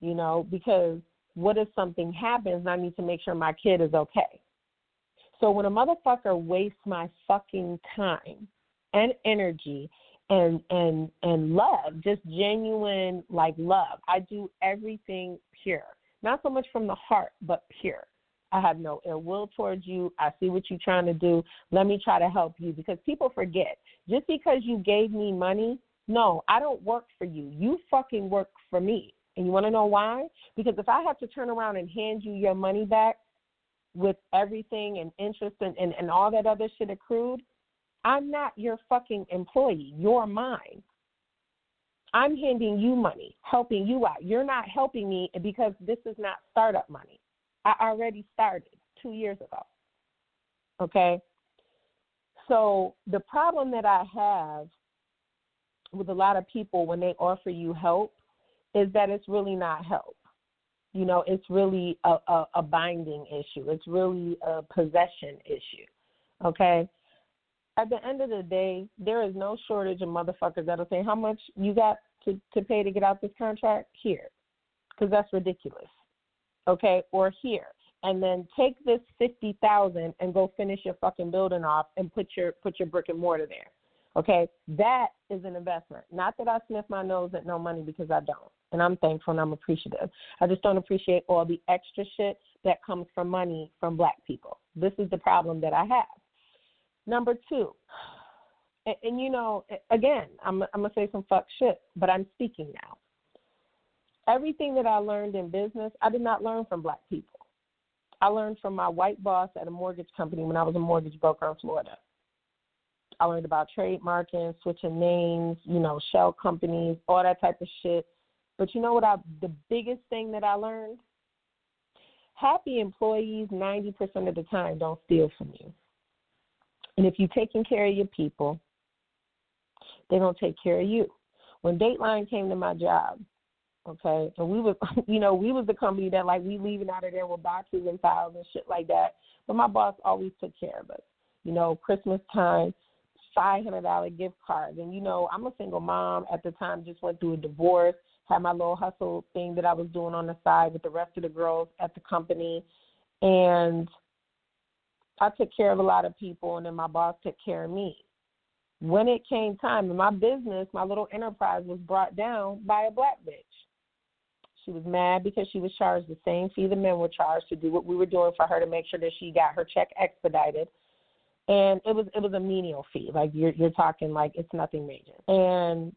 you know, because what if something happens and I need to make sure my kid is okay? So when a motherfucker wastes my fucking time and energy and and and love, just genuine like love, I do everything pure. Not so much from the heart, but pure. I have no ill will towards you. I see what you're trying to do. Let me try to help you because people forget. Just because you gave me money, no, I don't work for you. You fucking work for me. And you want to know why? Because if I have to turn around and hand you your money back with everything and interest and, and, and all that other shit accrued, I'm not your fucking employee. You're mine. I'm handing you money, helping you out. You're not helping me because this is not startup money. I already started two years ago. Okay? So the problem that I have with a lot of people when they offer you help is that it's really not help. You know, it's really a, a, a binding issue. It's really a possession issue. Okay? At the end of the day, there is no shortage of motherfuckers that'll say, How much you got to, to pay to get out this contract? Here. Because that's ridiculous okay, or here, and then take this fifty thousand and go finish your fucking building off and put your put your brick and mortar there. Okay, that is an investment. Not that I sniff my nose at no money because I don't, and I'm thankful and I'm appreciative. I just don't appreciate all the extra shit that comes from money from black people. This is the problem that I have. Number two, and, and you know, again, I'm I'm gonna say some fuck shit, but I'm speaking now everything that I learned in business, I did not learn from black people. I learned from my white boss at a mortgage company when I was a mortgage broker in Florida. I learned about trademarking, switching names, you know, shell companies, all that type of shit. But you know what? I the biggest thing that I learned: happy employees, ninety percent of the time, don't steal from you. And if you're taking care of your people, they don't take care of you. When Dateline came to my job, okay? And we was, you know, we was the company that like we leaving out of there with boxes and files and shit like that. But my boss always took care of us. You know, Christmas time, five hundred dollar gift cards, and you know, I'm a single mom at the time. Just went through a divorce. Had my little hustle thing that I was doing on the side with the rest of the girls at the company, and I took care of a lot of people, and then my boss took care of me. When it came time, and my business, my little enterprise was brought down by a black bitch. She was mad because she was charged the same fee the men were charged to do what we were doing for her to make sure that she got her check expedited. And it was it was a menial fee. Like you're you're talking like it's nothing major. And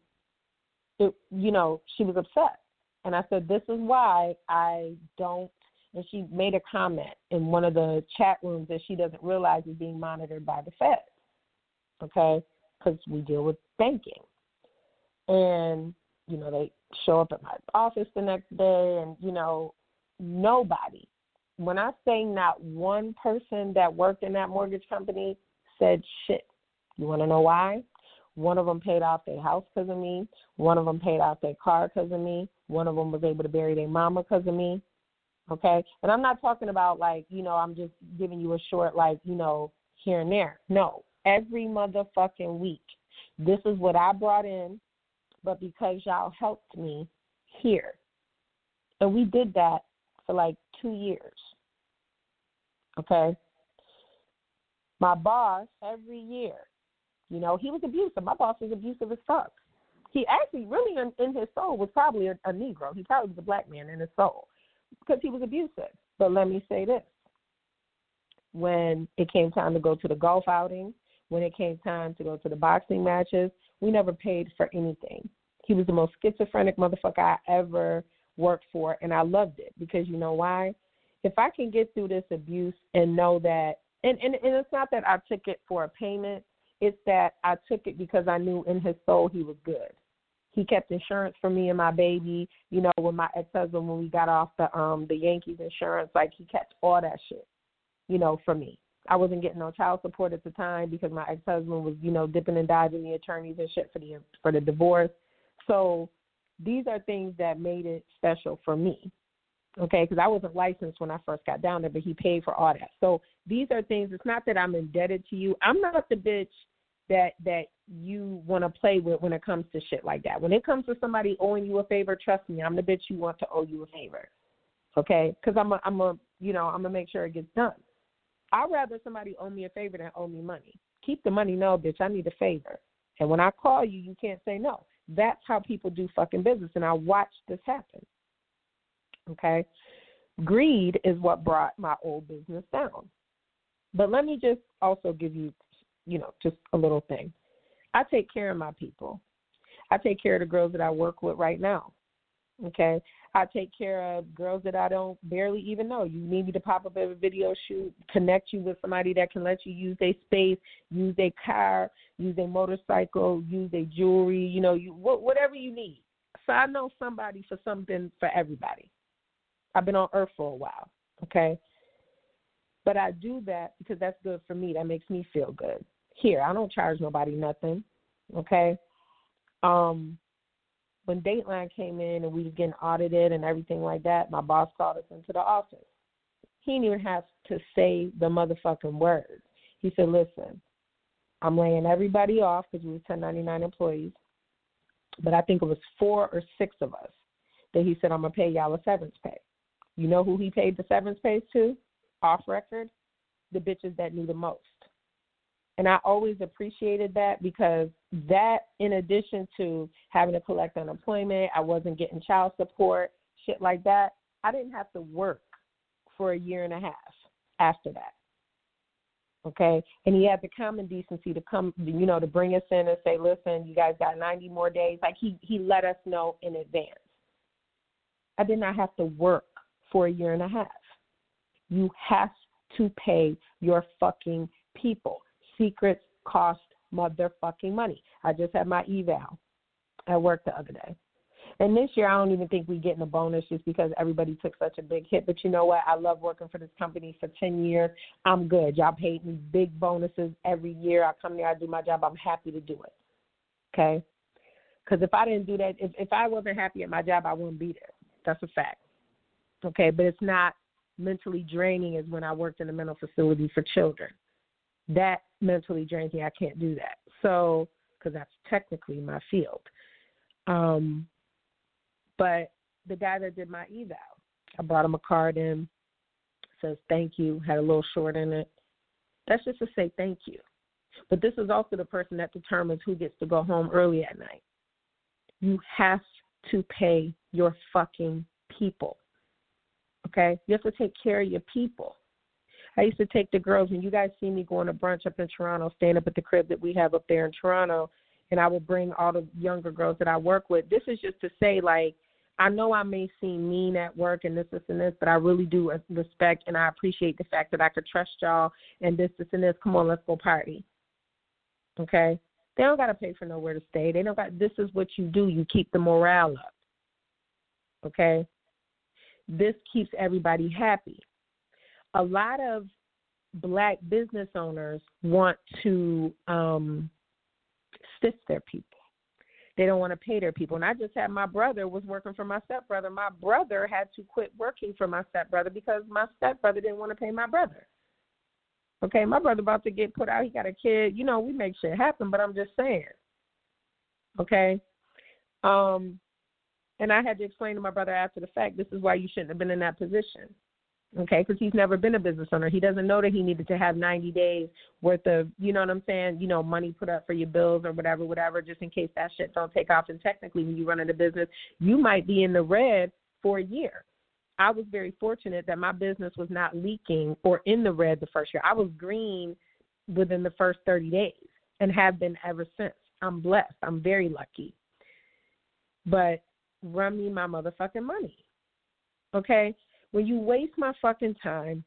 it you know, she was upset. And I said, This is why I don't and she made a comment in one of the chat rooms that she doesn't realize is being monitored by the Fed. Okay? Because we deal with banking. And, you know, they show up at my office the next day and you know nobody when i say not one person that worked in that mortgage company said shit. You want to know why? One of them paid off their house because of me. One of them paid off their car because of me. One of them was able to bury their mama because of me okay? And i'm not talking about like you know i'm just giving you a short like you know here and there. No. Every motherfucking week this is what i brought in but because y'all helped me here. And we did that for like two years. Okay. My boss every year, you know, he was abusive. My boss was abusive as fuck. He actually, really, in, in his soul, was probably a, a Negro. He probably was a black man in his soul because he was abusive. But let me say this: when it came time to go to the golf outing, when it came time to go to the boxing matches, we never paid for anything. He was the most schizophrenic motherfucker I ever worked for, and I loved it because you know why? If I can get through this abuse and know that, and, and, and it's not that I took it for a payment, it's that I took it because I knew in his soul he was good. He kept insurance for me and my baby. You know, with my ex husband when we got off the um the Yankees insurance, like he kept all that shit, you know, for me. I wasn't getting no child support at the time because my ex husband was, you know, dipping and diving the attorneys and shit for the for the divorce. So these are things that made it special for me. Okay, because I wasn't licensed when I first got down there, but he paid for all that. So these are things. It's not that I'm indebted to you. I'm not the bitch that that you want to play with when it comes to shit like that. When it comes to somebody owing you a favor, trust me, I'm the bitch you want to owe you a favor. Okay, because I'm a I'm a you know I'm gonna make sure it gets done. I'd rather somebody owe me a favor than owe me money. Keep the money, no, bitch. I need a favor. And when I call you, you can't say no. That's how people do fucking business. And I watched this happen. Okay? Greed is what brought my old business down. But let me just also give you, you know, just a little thing. I take care of my people. I take care of the girls that I work with right now. Okay. I take care of girls that I don't barely even know. You need me to pop up a video shoot, connect you with somebody that can let you use their space, use their car, use their motorcycle, use their jewelry, you know, you whatever you need. So I know somebody for something for everybody. I've been on earth for a while, okay? But I do that because that's good for me. That makes me feel good. Here, I don't charge nobody nothing, okay? Um when Dateline came in and we was getting audited and everything like that, my boss called us into the office. He didn't even have to say the motherfucking words. He said, "Listen, I'm laying everybody off because we were 1099 employees, but I think it was four or six of us that he said I'm gonna pay y'all a severance pay. You know who he paid the severance pays to? Off record, the bitches that knew the most. And I always appreciated that because that, in addition to having to collect unemployment, I wasn't getting child support, shit like that. I didn't have to work for a year and a half after that. Okay, and he had the common decency to come, you know, to bring us in and say, "Listen, you guys got 90 more days." Like he he let us know in advance. I did not have to work for a year and a half. You have to pay your fucking people secrets cost motherfucking money. I just had my eval at work the other day. And this year, I don't even think we're getting a bonus just because everybody took such a big hit. But you know what? I love working for this company for 10 years. I'm good. Y'all paid me big bonuses every year. I come there, I do my job. I'm happy to do it. Okay? Because if I didn't do that, if, if I wasn't happy at my job, I wouldn't be there. That's a fact. Okay? But it's not mentally draining as when I worked in a mental facility for children that mentally drinking. I can't do that. So, because that's technically my field. Um, but the guy that did my eval, I brought him a card in, says thank you, had a little short in it. That's just to say thank you. But this is also the person that determines who gets to go home early at night. You have to pay your fucking people. Okay? You have to take care of your people. I used to take the girls, and you guys see me going to brunch up in Toronto, staying up at the crib that we have up there in Toronto, and I would bring all the younger girls that I work with. This is just to say, like, I know I may seem mean at work and this, this, and this, but I really do respect and I appreciate the fact that I could trust y'all and this, this, and this. Come on, let's go party. Okay? They don't got to pay for nowhere to stay. They don't got. This is what you do. You keep the morale up. Okay? This keeps everybody happy a lot of black business owners want to um stiff their people. They don't want to pay their people. And I just had my brother was working for my stepbrother. My brother had to quit working for my stepbrother because my stepbrother didn't want to pay my brother. Okay, my brother about to get put out. He got a kid. You know, we make shit happen, but I'm just saying. Okay. Um and I had to explain to my brother after the fact, this is why you shouldn't have been in that position. Okay? Because he's never been a business owner. He doesn't know that he needed to have 90 days worth of, you know what I'm saying, you know, money put up for your bills or whatever, whatever, just in case that shit don't take off. And technically, when you run a business, you might be in the red for a year. I was very fortunate that my business was not leaking or in the red the first year. I was green within the first 30 days and have been ever since. I'm blessed. I'm very lucky. But run me my motherfucking money. Okay? When you waste my fucking time,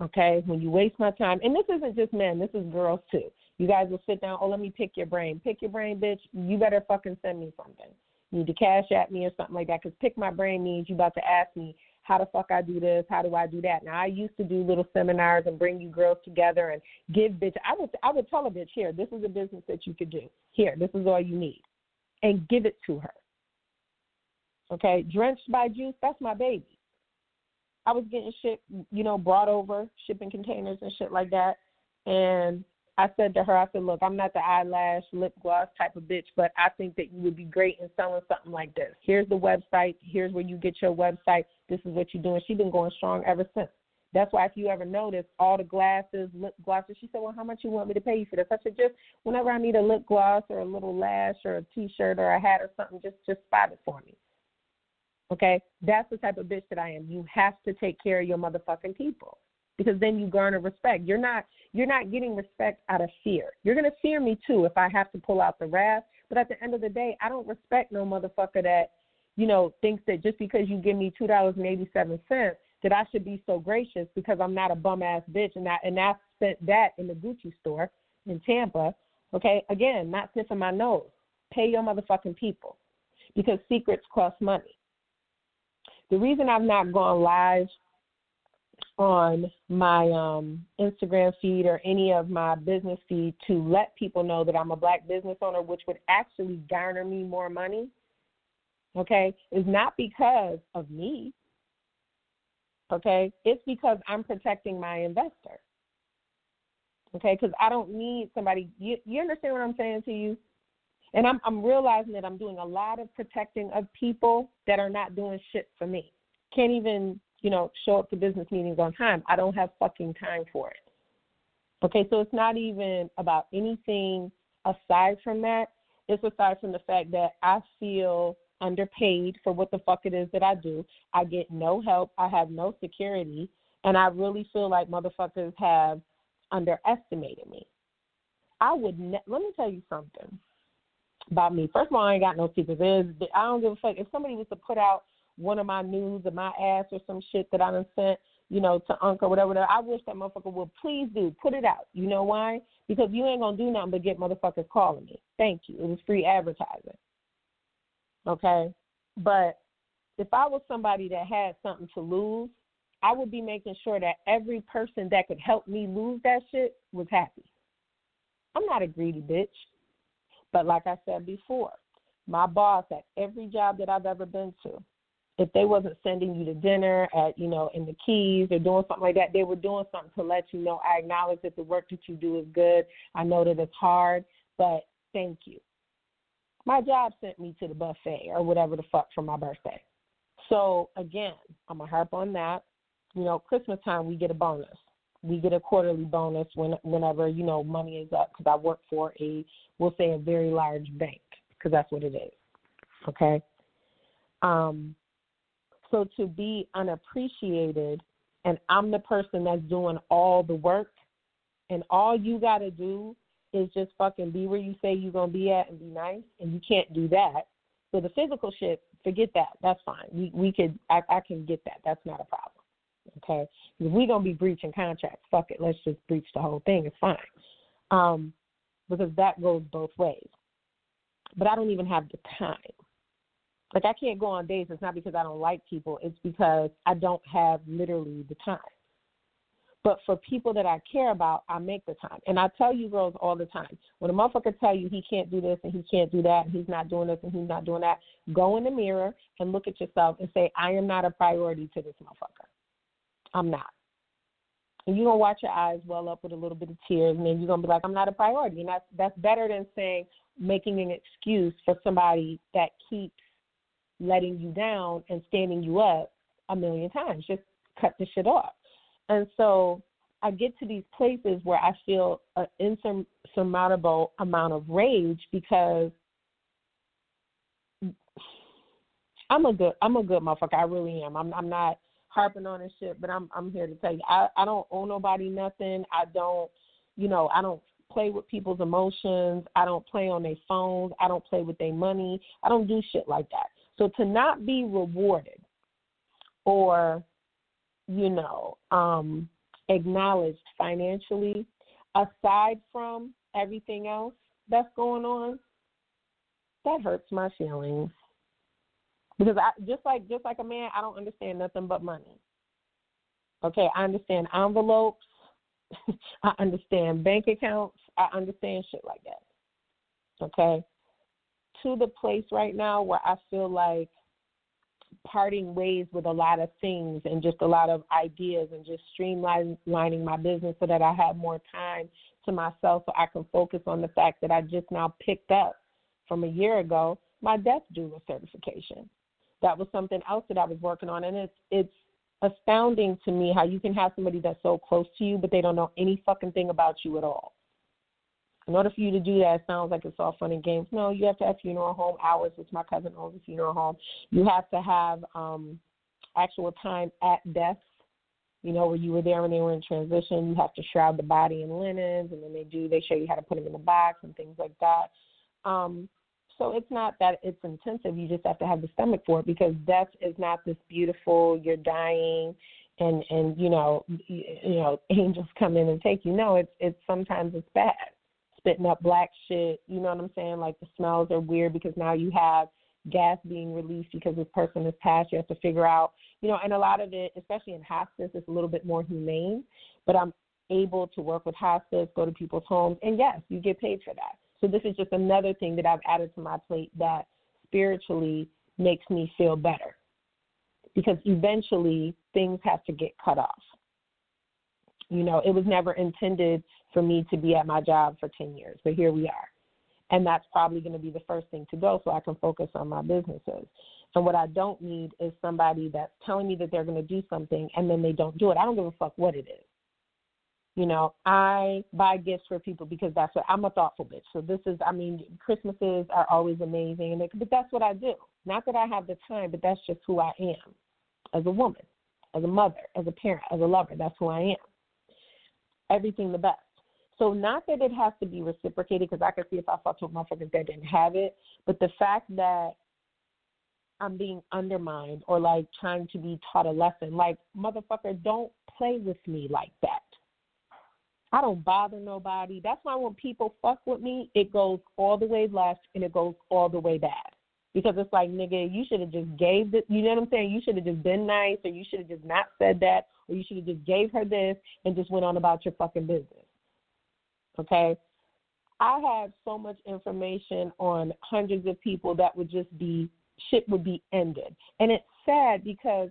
okay, when you waste my time, and this isn't just men, this is girls too. You guys will sit down, oh, let me pick your brain. Pick your brain, bitch. You better fucking send me something. You need to cash at me or something like that, because pick my brain means you about to ask me how the fuck I do this, how do I do that. Now I used to do little seminars and bring you girls together and give bitch. I would I would tell a bitch here, this is a business that you could do. Here, this is all you need, and give it to her. Okay, drenched by juice, that's my baby. I was getting shit, you know, brought over, shipping containers and shit like that. And I said to her, I said, look, I'm not the eyelash, lip gloss type of bitch, but I think that you would be great in selling something like this. Here's the website. Here's where you get your website. This is what you're doing. She's been going strong ever since. That's why if you ever notice all the glasses, lip glosses, she said, well, how much you want me to pay you for this? I said, just whenever I need a lip gloss or a little lash or a T-shirt or a hat or something, just just spot it for me. Okay? That's the type of bitch that I am. You have to take care of your motherfucking people. Because then you garner respect. You're not you're not getting respect out of fear. You're gonna fear me too if I have to pull out the wrath. But at the end of the day, I don't respect no motherfucker that, you know, thinks that just because you give me two dollars and eighty seven cents that I should be so gracious because I'm not a bum ass bitch and I and I spent that in the Gucci store in Tampa. Okay, again, not sniffing my nose. Pay your motherfucking people because secrets cost money. The reason I've not gone live on my um, Instagram feed or any of my business feed to let people know that I'm a black business owner, which would actually garner me more money, okay, is not because of me. Okay, it's because I'm protecting my investor. Okay, because I don't need somebody. You, you understand what I'm saying to you? And I'm I'm realizing that I'm doing a lot of protecting of people that are not doing shit for me. Can't even, you know, show up to business meetings on time. I don't have fucking time for it. Okay, so it's not even about anything aside from that. It's aside from the fact that I feel underpaid for what the fuck it is that I do. I get no help. I have no security. And I really feel like motherfuckers have underestimated me. I would ne- let me tell you something about me. First of all, I ain't got no secrets. There's, I don't give a fuck. If somebody was to put out one of my news or my ass or some shit that I done sent, you know, to Uncle whatever, whatever, I wish that motherfucker would please do. Put it out. You know why? Because you ain't gonna do nothing but get motherfuckers calling me. Thank you. It was free advertising. Okay? But if I was somebody that had something to lose, I would be making sure that every person that could help me lose that shit was happy. I'm not a greedy bitch. But like I said before, my boss at every job that I've ever been to, if they wasn't sending you to dinner at, you know, in the keys or doing something like that, they were doing something to let you know I acknowledge that the work that you do is good. I know that it's hard, but thank you. My job sent me to the buffet or whatever the fuck for my birthday. So again, I'm gonna harp on that. You know, Christmas time we get a bonus we get a quarterly bonus when whenever you know money is up because I work for a we'll say a very large bank because that's what it is. Okay. Um, so to be unappreciated, and I'm the person that's doing all the work, and all you got to do is just fucking be where you say you're gonna be at and be nice, and you can't do that. So the physical shit, forget that. That's fine. We we could I, I can get that. That's not a problem. Okay, we're gonna be breaching contracts, fuck it, let's just breach the whole thing. It's fine, um, because that goes both ways. But I don't even have the time. Like I can't go on dates. It's not because I don't like people. It's because I don't have literally the time. But for people that I care about, I make the time. And I tell you girls all the time, when a motherfucker tell you he can't do this and he can't do that and he's not doing this and he's not doing that, go in the mirror and look at yourself and say, I am not a priority to this motherfucker. I'm not. And you're gonna watch your eyes well up with a little bit of tears, and then you're gonna be like, I'm not a priority. And that's that's better than saying making an excuse for somebody that keeps letting you down and standing you up a million times. Just cut the shit off. And so I get to these places where I feel an insurmountable amount of rage because I'm a good I'm a good motherfucker. I really am. I'm I'm not harping on this shit, but I'm I'm here to tell you I I don't owe nobody nothing. I don't you know I don't play with people's emotions. I don't play on their phones. I don't play with their money. I don't do shit like that. So to not be rewarded or you know um acknowledged financially aside from everything else that's going on that hurts my feelings because I just like just like a man, I don't understand nothing but money. Okay, I understand envelopes, I understand bank accounts, I understand shit like that. Okay. To the place right now where I feel like parting ways with a lot of things and just a lot of ideas and just streamlining my business so that I have more time to myself so I can focus on the fact that I just now picked up from a year ago my death doula certification that was something else that I was working on, and it's it's astounding to me how you can have somebody that's so close to you, but they don't know any fucking thing about you at all. In order for you to do that, it sounds like it's all fun and games. No, you have to have funeral home hours, which my cousin owns a funeral home. You have to have um actual time at death, you know, where you were there when they were in transition. You have to shroud the body in linens, and then they do, they show you how to put them in the box and things like that. Um, so it's not that it's intensive. You just have to have the stomach for it because death is not this beautiful. You're dying, and and you know you know angels come in and take you. No, it's it's sometimes it's bad. Spitting up black shit. You know what I'm saying? Like the smells are weird because now you have gas being released because this person has passed. You have to figure out, you know, and a lot of it, especially in hospice, is a little bit more humane. But I'm able to work with hospice, go to people's homes, and yes, you get paid for that. So this is just another thing that I've added to my plate that spiritually makes me feel better. Because eventually things have to get cut off. You know, it was never intended for me to be at my job for 10 years, but here we are. And that's probably going to be the first thing to go so I can focus on my businesses. And what I don't need is somebody that's telling me that they're going to do something and then they don't do it. I don't give a fuck what it is. You know, I buy gifts for people because that's what I'm a thoughtful bitch. So this is, I mean, Christmases are always amazing, and but that's what I do. Not that I have the time, but that's just who I am as a woman, as a mother, as a parent, as a lover. That's who I am. Everything the best. So not that it has to be reciprocated, because I could see if I fucked with motherfuckers that didn't have it, but the fact that I'm being undermined or like trying to be taught a lesson, like motherfucker, don't play with me like that. I don't bother nobody. That's why when people fuck with me, it goes all the way left and it goes all the way bad. Because it's like, nigga, you should have just gave it. You know what I'm saying? You should have just been nice, or you should have just not said that, or you should have just gave her this and just went on about your fucking business. Okay? I have so much information on hundreds of people that would just be shit would be ended. And it's sad because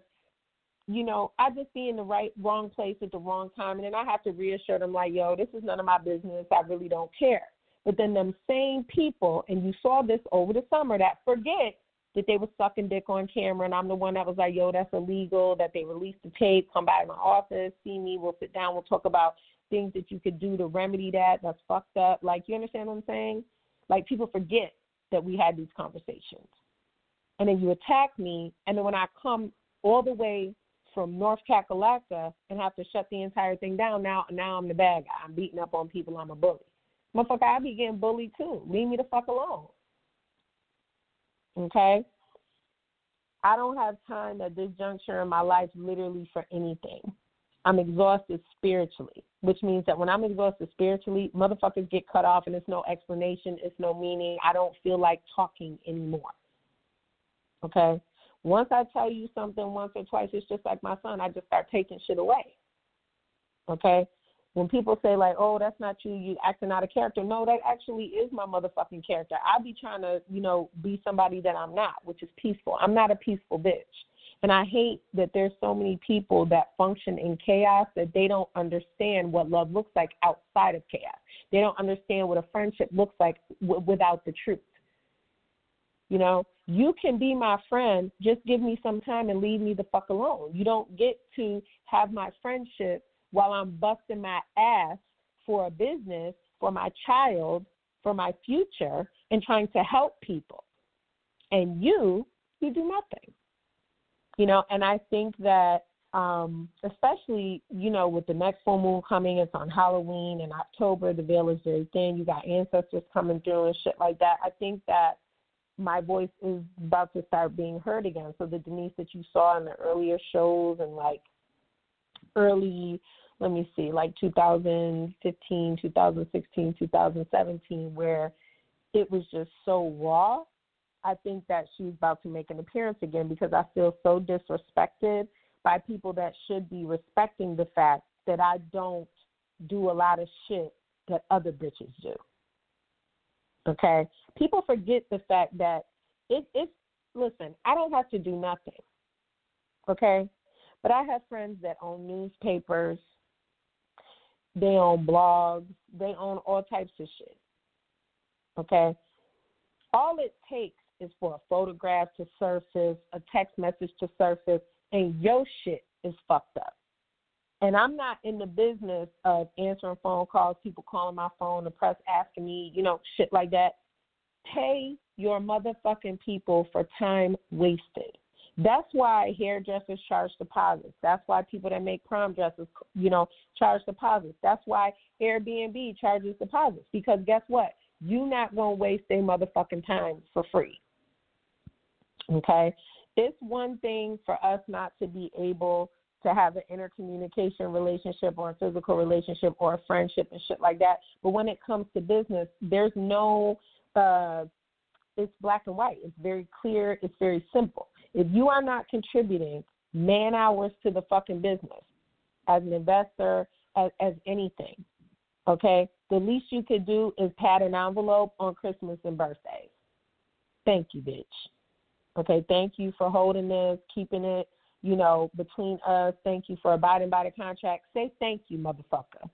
you know, I just be in the right wrong place at the wrong time and then I have to reassure them like, yo, this is none of my business. I really don't care. But then them same people, and you saw this over the summer, that forget that they were sucking dick on camera, and I'm the one that was like, yo, that's illegal. That they released the tape, come by my office, see me, we'll sit down, we'll talk about things that you could do to remedy that. That's fucked up. Like, you understand what I'm saying? Like, people forget that we had these conversations, and then you attack me, and then when I come all the way from North Kakalaka and have to shut the entire thing down. Now, now I'm the bad guy. I'm beating up on people. I'm a bully. Motherfucker, I be getting bullied too. Leave me the fuck alone. Okay? I don't have time at this juncture in my life literally for anything. I'm exhausted spiritually, which means that when I'm exhausted spiritually, motherfuckers get cut off and it's no explanation, it's no meaning. I don't feel like talking anymore. Okay? Once I tell you something once or twice, it's just like my son. I just start taking shit away. Okay? When people say like, "Oh, that's not you. You acting out of character," no, that actually is my motherfucking character. I be trying to, you know, be somebody that I'm not, which is peaceful. I'm not a peaceful bitch. And I hate that there's so many people that function in chaos that they don't understand what love looks like outside of chaos. They don't understand what a friendship looks like w- without the truth. You know, You can be my friend, just give me some time and leave me the fuck alone. You don't get to have my friendship while I'm busting my ass for a business, for my child, for my future, and trying to help people. And you, you do nothing. You know, and I think that um, especially, you know, with the next full moon coming, it's on Halloween in October, the veil is very thin, you got ancestors coming through and shit like that. I think that my voice is about to start being heard again. So the Denise that you saw in the earlier shows and like early let me see, like 2015, 2016, 2017, where it was just so raw. I think that she's about to make an appearance again because I feel so disrespected by people that should be respecting the fact that I don't do a lot of shit that other bitches do. Okay? People forget the fact that it, it's, listen, I don't have to do nothing. Okay? But I have friends that own newspapers, they own blogs, they own all types of shit. Okay? All it takes is for a photograph to surface, a text message to surface, and your shit is fucked up. And I'm not in the business of answering phone calls, people calling my phone, the press asking me, you know, shit like that. Pay your motherfucking people for time wasted. That's why hairdressers charge deposits. That's why people that make prom dresses, you know, charge deposits. That's why Airbnb charges deposits. Because guess what? You're not gonna waste their motherfucking time for free. Okay? It's one thing for us not to be able to have an intercommunication relationship or a physical relationship or a friendship and shit like that. But when it comes to business, there's no uh it's black and white. It's very clear, it's very simple. If you are not contributing man hours to the fucking business as an investor, as, as anything, okay, the least you could do is pad an envelope on Christmas and birthdays. Thank you, bitch. Okay, thank you for holding this, keeping it, you know, between us. Thank you for abiding by the contract. Say thank you, motherfucker.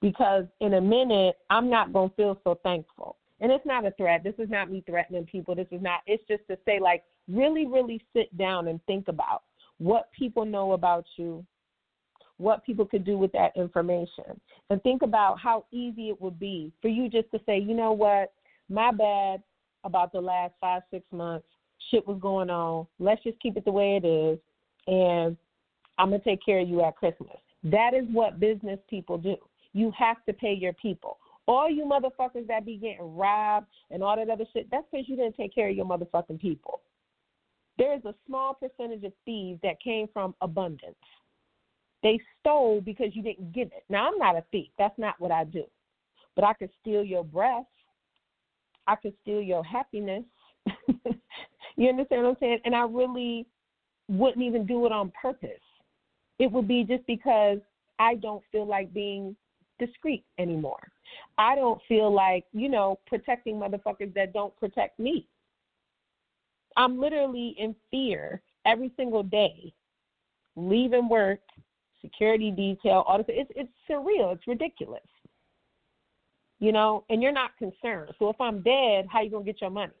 Because in a minute, I'm not going to feel so thankful. And it's not a threat. This is not me threatening people. This is not, it's just to say, like, really, really sit down and think about what people know about you, what people could do with that information, and think about how easy it would be for you just to say, you know what, my bad about the last five, six months. Shit was going on. Let's just keep it the way it is, and I'm to take care of you at Christmas. That is what business people do. You have to pay your people. All you motherfuckers that be getting robbed and all that other shit, that's because you didn't take care of your motherfucking people. There is a small percentage of thieves that came from abundance. They stole because you didn't give it. Now, I'm not a thief. That's not what I do. But I could steal your breath. I could steal your happiness. you understand what I'm saying? And I really wouldn't even do it on purpose. It would be just because I don't feel like being discreet anymore. I don't feel like, you know, protecting motherfuckers that don't protect me. I'm literally in fear every single day, leaving work, security detail, all this. It's it's surreal. It's ridiculous. You know, and you're not concerned. So if I'm dead, how you gonna get your money?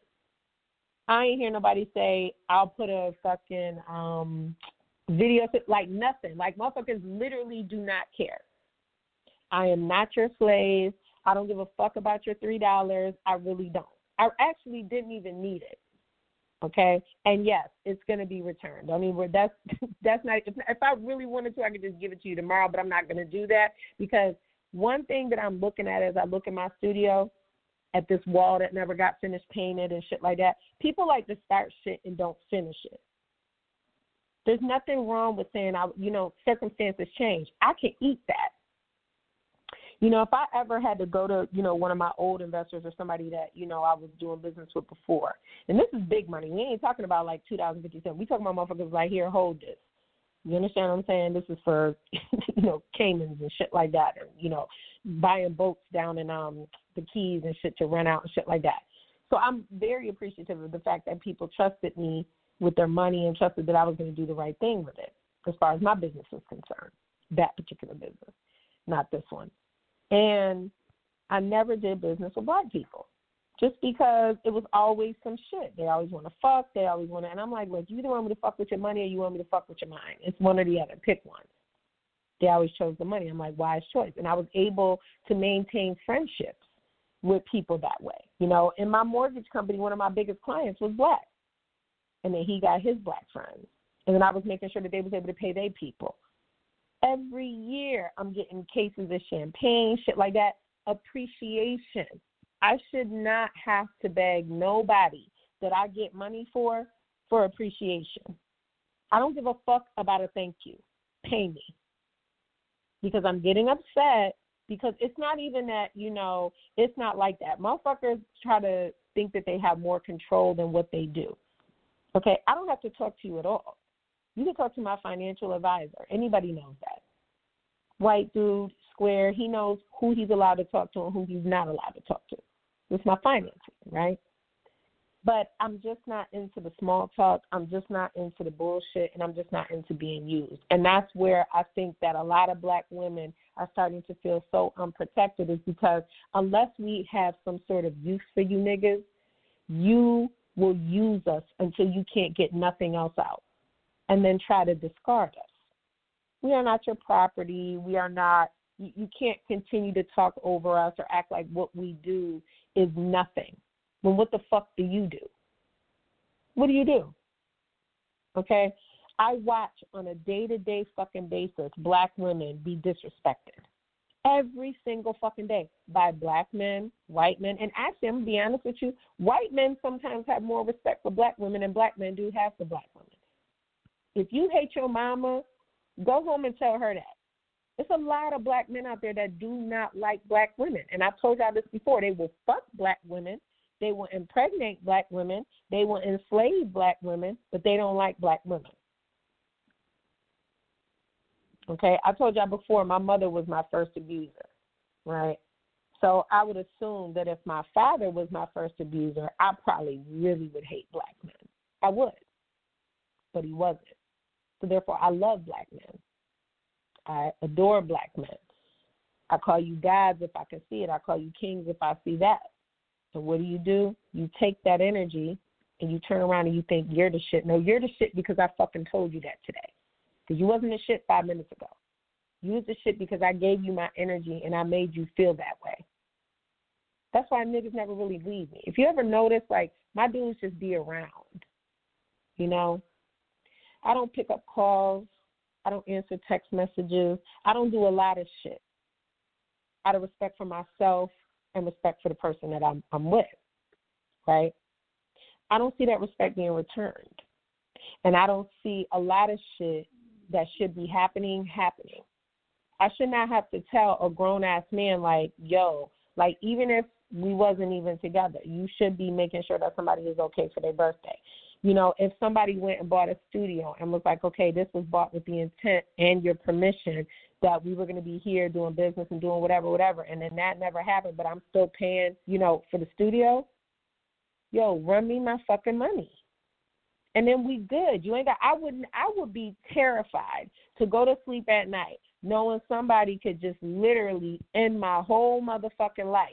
I ain't hear nobody say I'll put a fucking um video like nothing. Like motherfuckers literally do not care. I am not your slave. I don't give a fuck about your three dollars. I really don't. I actually didn't even need it. Okay, and yes, it's to be returned. I mean, we're, that's that's not. If, if I really wanted to, I could just give it to you tomorrow, but I'm not to do that because one thing that I'm looking at as I look in my studio at this wall that never got finished painted and shit like that. People like to start shit and don't finish it. There's nothing wrong with saying I, you know, circumstances change. I can eat that. You know, if I ever had to go to, you know, one of my old investors or somebody that, you know, I was doing business with before, and this is big money. We ain't talking about like two thousand fifty cents. We talking about motherfuckers like here, hold this. You understand what I'm saying? This is for, you know, Caymans and shit like that, and you know, buying boats down in um the Keys and shit to rent out and shit like that. So I'm very appreciative of the fact that people trusted me with their money and trusted that I was going to do the right thing with it, as far as my business is concerned. That particular business, not this one. And I never did business with black people. Just because it was always some shit. They always want to fuck. They always want to, and I'm like, look, you either want me to fuck with your money or you want me to fuck with your mind. It's one or the other. Pick one. They always chose the money. I'm like, wise choice. And I was able to maintain friendships with people that way. You know, in my mortgage company, one of my biggest clients was black, and then he got his black friends, and then I was making sure that they was able to pay their people. Every year, I'm getting cases of champagne, shit like that. Appreciation I should not have to beg nobody that I get money for for appreciation. I don't give a fuck about a thank you. Pay me. Because I'm getting upset because it's not even that, you know, it's not like that. Motherfuckers try to think that they have more control than what they do. Okay, I don't have to talk to you at all. You can talk to my financial advisor. Anybody knows that. White dude, square, he knows who he's allowed to talk to and who he's not allowed to talk to with my financing, right? But I'm just not into the small talk. I'm just not into the bullshit, and I'm just not into being used. And that's where I think that a lot of black women are starting to feel so unprotected is because unless we have some sort of use for you niggas, you will use us until you can't get nothing else out and then try to discard us. We are not your property. We are not, you, you can't continue to talk over us or act like what we do is nothing. Well, what the fuck do you do? What do you do? Okay? I watch on a day to day fucking basis black women be disrespected. Every single fucking day by black men, white men, and actually, I'm gonna be honest with you, white men sometimes have more respect for black women than black men do have for black women. If you hate your mama, go home and tell her that. There's a lot of black men out there that do not like black women. And I've told y'all this before. They will fuck black women. They will impregnate black women. They will enslave black women, but they don't like black women. Okay, I told y'all before my mother was my first abuser, right? So I would assume that if my father was my first abuser, I probably really would hate black men. I would. But he wasn't. So therefore I love black men. I adore black men. I call you gods if I can see it. I call you kings if I see that. And what do you do? You take that energy and you turn around and you think you're the shit. No, you're the shit because I fucking told you that today. Because you wasn't the shit five minutes ago. You was the shit because I gave you my energy and I made you feel that way. That's why niggas never really leave me. If you ever notice, like my dudes just be around. You know, I don't pick up calls. I don't answer text messages. I don't do a lot of shit out of respect for myself and respect for the person that I'm, I'm with, right? I don't see that respect being returned. And I don't see a lot of shit that should be happening happening. I should not have to tell a grown ass man like, yo, like even if we wasn't even together, you should be making sure that somebody is okay for their birthday. You know, if somebody went and bought a studio and was like, okay, this was bought with the intent and your permission that we were going to be here doing business and doing whatever, whatever, and then that never happened, but I'm still paying, you know, for the studio, yo, run me my fucking money. And then we good. You ain't got I wouldn't I would be terrified to go to sleep at night knowing somebody could just literally end my whole motherfucking life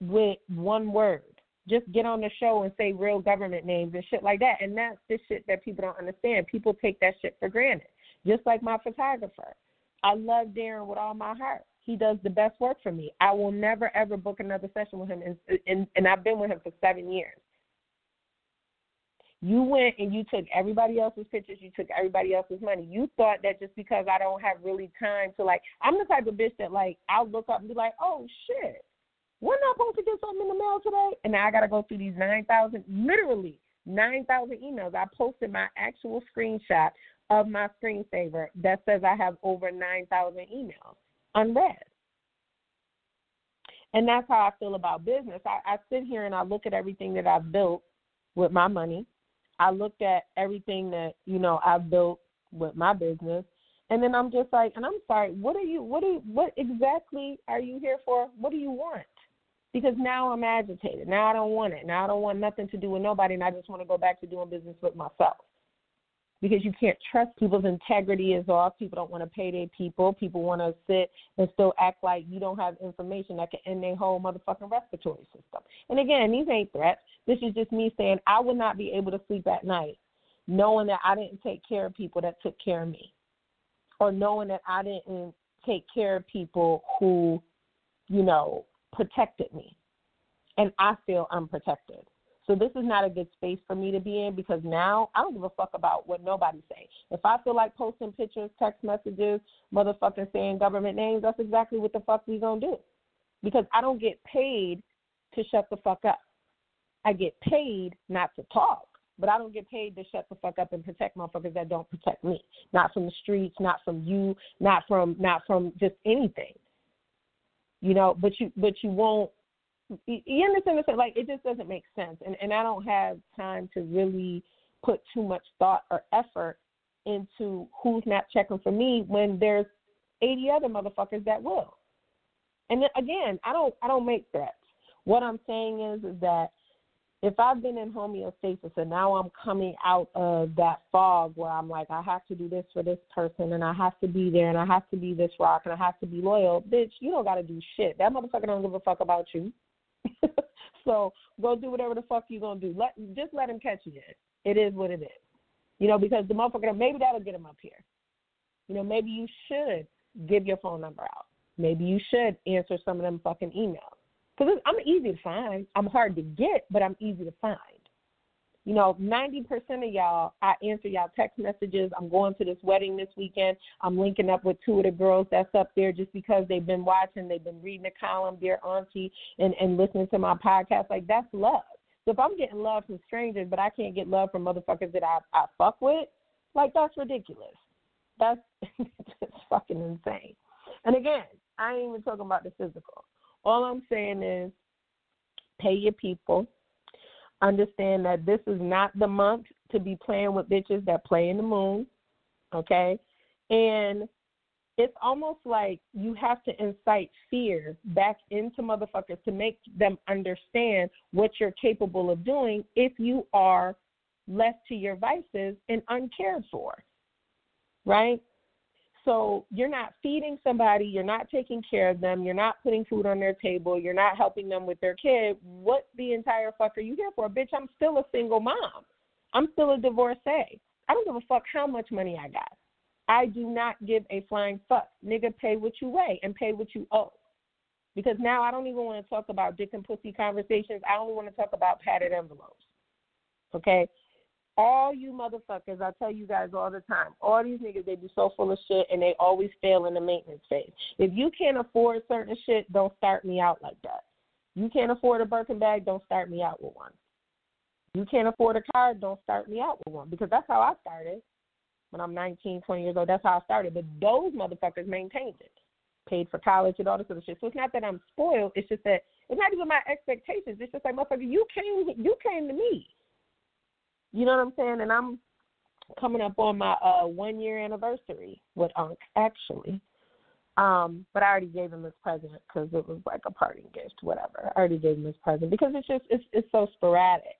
with one word just get on the show and say real government names and shit like that. And that's the shit that people don't understand. People take that shit for granted. Just like my photographer. I love Darren with all my heart. He does the best work for me. I will never ever book another session with him and and, and I've been with him for seven years. You went and you took everybody else's pictures, you took everybody else's money. You thought that just because I don't have really time to like I'm the type of bitch that like I'll look up and be like, Oh shit we're not supposed to get something in the mail today. And now I got to go through these 9,000, literally 9,000 emails. I posted my actual screenshot of my screensaver that says I have over 9,000 emails unread. And that's how I feel about business. I, I sit here and I look at everything that I've built with my money. I looked at everything that, you know, I've built with my business. And then I'm just like, and I'm sorry, what are you, what are you, what exactly are you here for? What do you want? Because now I'm agitated. Now I don't want it. Now I don't want nothing to do with nobody, and I just want to go back to doing business with myself. because you can't trust people's integrity is off. People don't want to pay their people. People want to sit and still act like you don't have information that can end their whole motherfucking respiratory system. And again, these ain't threats. This is just me saying I would not be able to sleep at night knowing that I didn't take care of people that took care of me, or knowing that I didn't take care of people who, you know, protected me, and I feel unprotected. So this is not a good space for me to be in because now I don't give a fuck about what nobody say. If I feel like posting pictures, text messages, motherfucking saying government names, that's exactly what the fuck we gonna do. Because I don't get paid to shut the fuck up. I get paid not to talk, but I don't get paid to shut the fuck up and protect motherfuckers that don't protect me. Not from the streets, not from you, not from not from just anything. You know, but you but you won't you understand what I'm saying? Like it just doesn't make sense. And and I don't have time to really put too much thought or effort into who's not checking for me when there's 80 other motherfuckers that will. And then, again, I don't I don't make threats. What I'm saying is is that if I've been in homeostasis and now I'm coming out of that fog where I'm like, I have to do this for this person and I have to be there and I have to be this rock and I have to be loyal, bitch, you don't got to do shit. That motherfucker don't give a fuck about you. so go do whatever the fuck you gonna do. Let just let him catch you. It is what it is. You know, because the motherfucker maybe that'll get him up here. You know, maybe you should give your phone number out. Maybe you should answer some of them fucking emails. Because I'm easy to find. I'm hard to get, but I'm easy to find. You know, 90% of y'all, I answer y'all text messages. I'm going to this wedding this weekend. I'm linking up with two of the girls that's up there just because they've been watching, they've been reading the column, dear auntie, and, and listening to my podcast. Like, that's love. So if I'm getting love from strangers, but I can't get love from motherfuckers that I, I fuck with, like, that's ridiculous. That's just fucking insane. And again, I ain't even talking about the physical. All I'm saying is pay your people. Understand that this is not the month to be playing with bitches that play in the moon. Okay? And it's almost like you have to incite fear back into motherfuckers to make them understand what you're capable of doing if you are left to your vices and uncared for. Right? So you're not feeding somebody, you're not taking care of them, you're not putting food on their table, you're not helping them with their kid. What the entire fuck are you here for? Bitch, I'm still a single mom. I'm still a divorcee. I don't give a fuck how much money I got. I do not give a flying fuck. Nigga, pay what you weigh and pay what you owe. Because now I don't even want to talk about dick and pussy conversations. I only want to talk about padded envelopes. Okay? All you motherfuckers, I tell you guys all the time, all these niggas, they be so full of shit and they always fail in the maintenance phase. If you can't afford certain shit, don't start me out like that. You can't afford a Birkin bag, don't start me out with one. You can't afford a car, don't start me out with one because that's how I started when I'm 19, 20 years old. That's how I started. But those motherfuckers maintained it, paid for college and all this other shit. So it's not that I'm spoiled. It's just that it's not even my expectations. It's just like motherfucker, you came, you came to me. You know what I'm saying? And I'm coming up on my uh one year anniversary with Unc actually. Um, but I already gave him his present because it was like a parting gift, whatever. I already gave him his present because it's just it's it's so sporadic.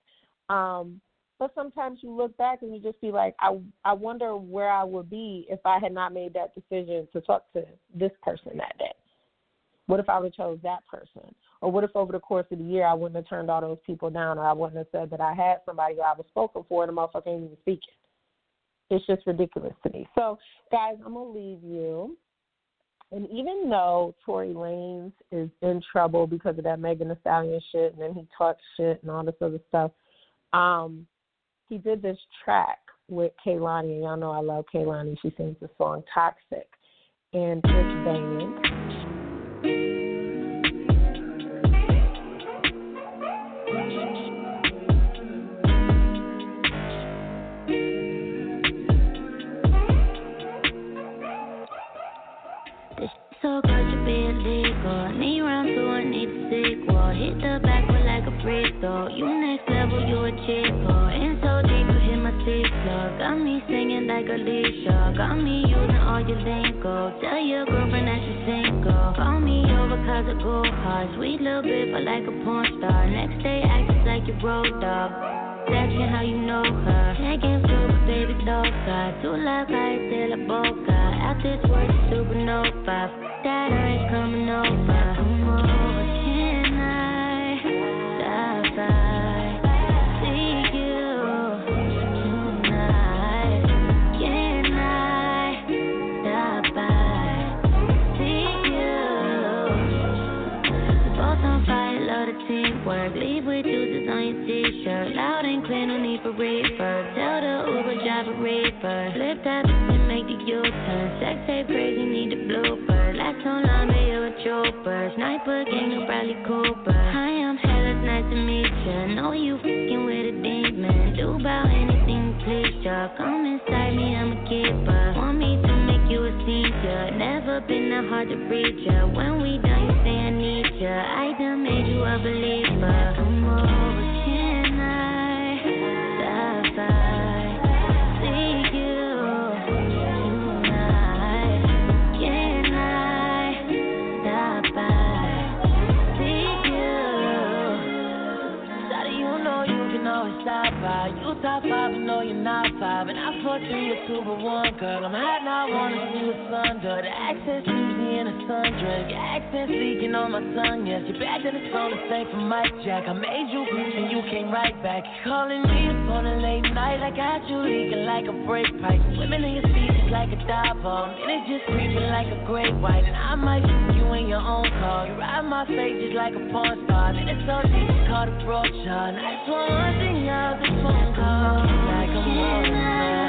Um, but sometimes you look back and you just be like, I I wonder where I would be if I had not made that decision to talk to this person that day. What if I would chose that person? Or what if over the course of the year I wouldn't have turned all those people down or I wouldn't have said that I had somebody I was spoken for and the motherfucker ain't even speaking? It's just ridiculous to me. So, guys, I'm going to leave you. And even though Tory Lanez is in trouble because of that Megan Thee Stallion shit and then he talked shit and all this other stuff, um, he did this track with Kehlani, and y'all know I love Kehlani. She sings the song Toxic. And it's banging. Singing like Alicia. Got me using all your lingo. Tell your girlfriend that you're single. Call me over cause I go hard. Sweet little bit, but like a porn star. Next day, acting like you rolled up. section, how you know her. Get through, but baby, stop. Too loud, I de la boca. At this word, supernova. That orange coming over, ya. When we done, you say I need ya. I done made you a believer. Come over, can I stop by? See you tonight. Can I stop by? See you. Shawty, you know you can always stop by. You top five, but know you're not five. And I fuck you, you're two but one, girl. I'm hot now, I wanna see what's under. The access sundress. Your accent's leaking on my tongue, yes. You're back to the phone to say for Mike Jack. I made you, and you came right back. Calling me up on a late night. I got you leaking like a brake pipe. Swimming in your speeches like a dive bomb. And it just creeping like a great white. And I might shoot you in your own car. You ride my face just like a porn star. And it's so deep, called a brochure. And I just want one thing out of this phone call. Like I'm on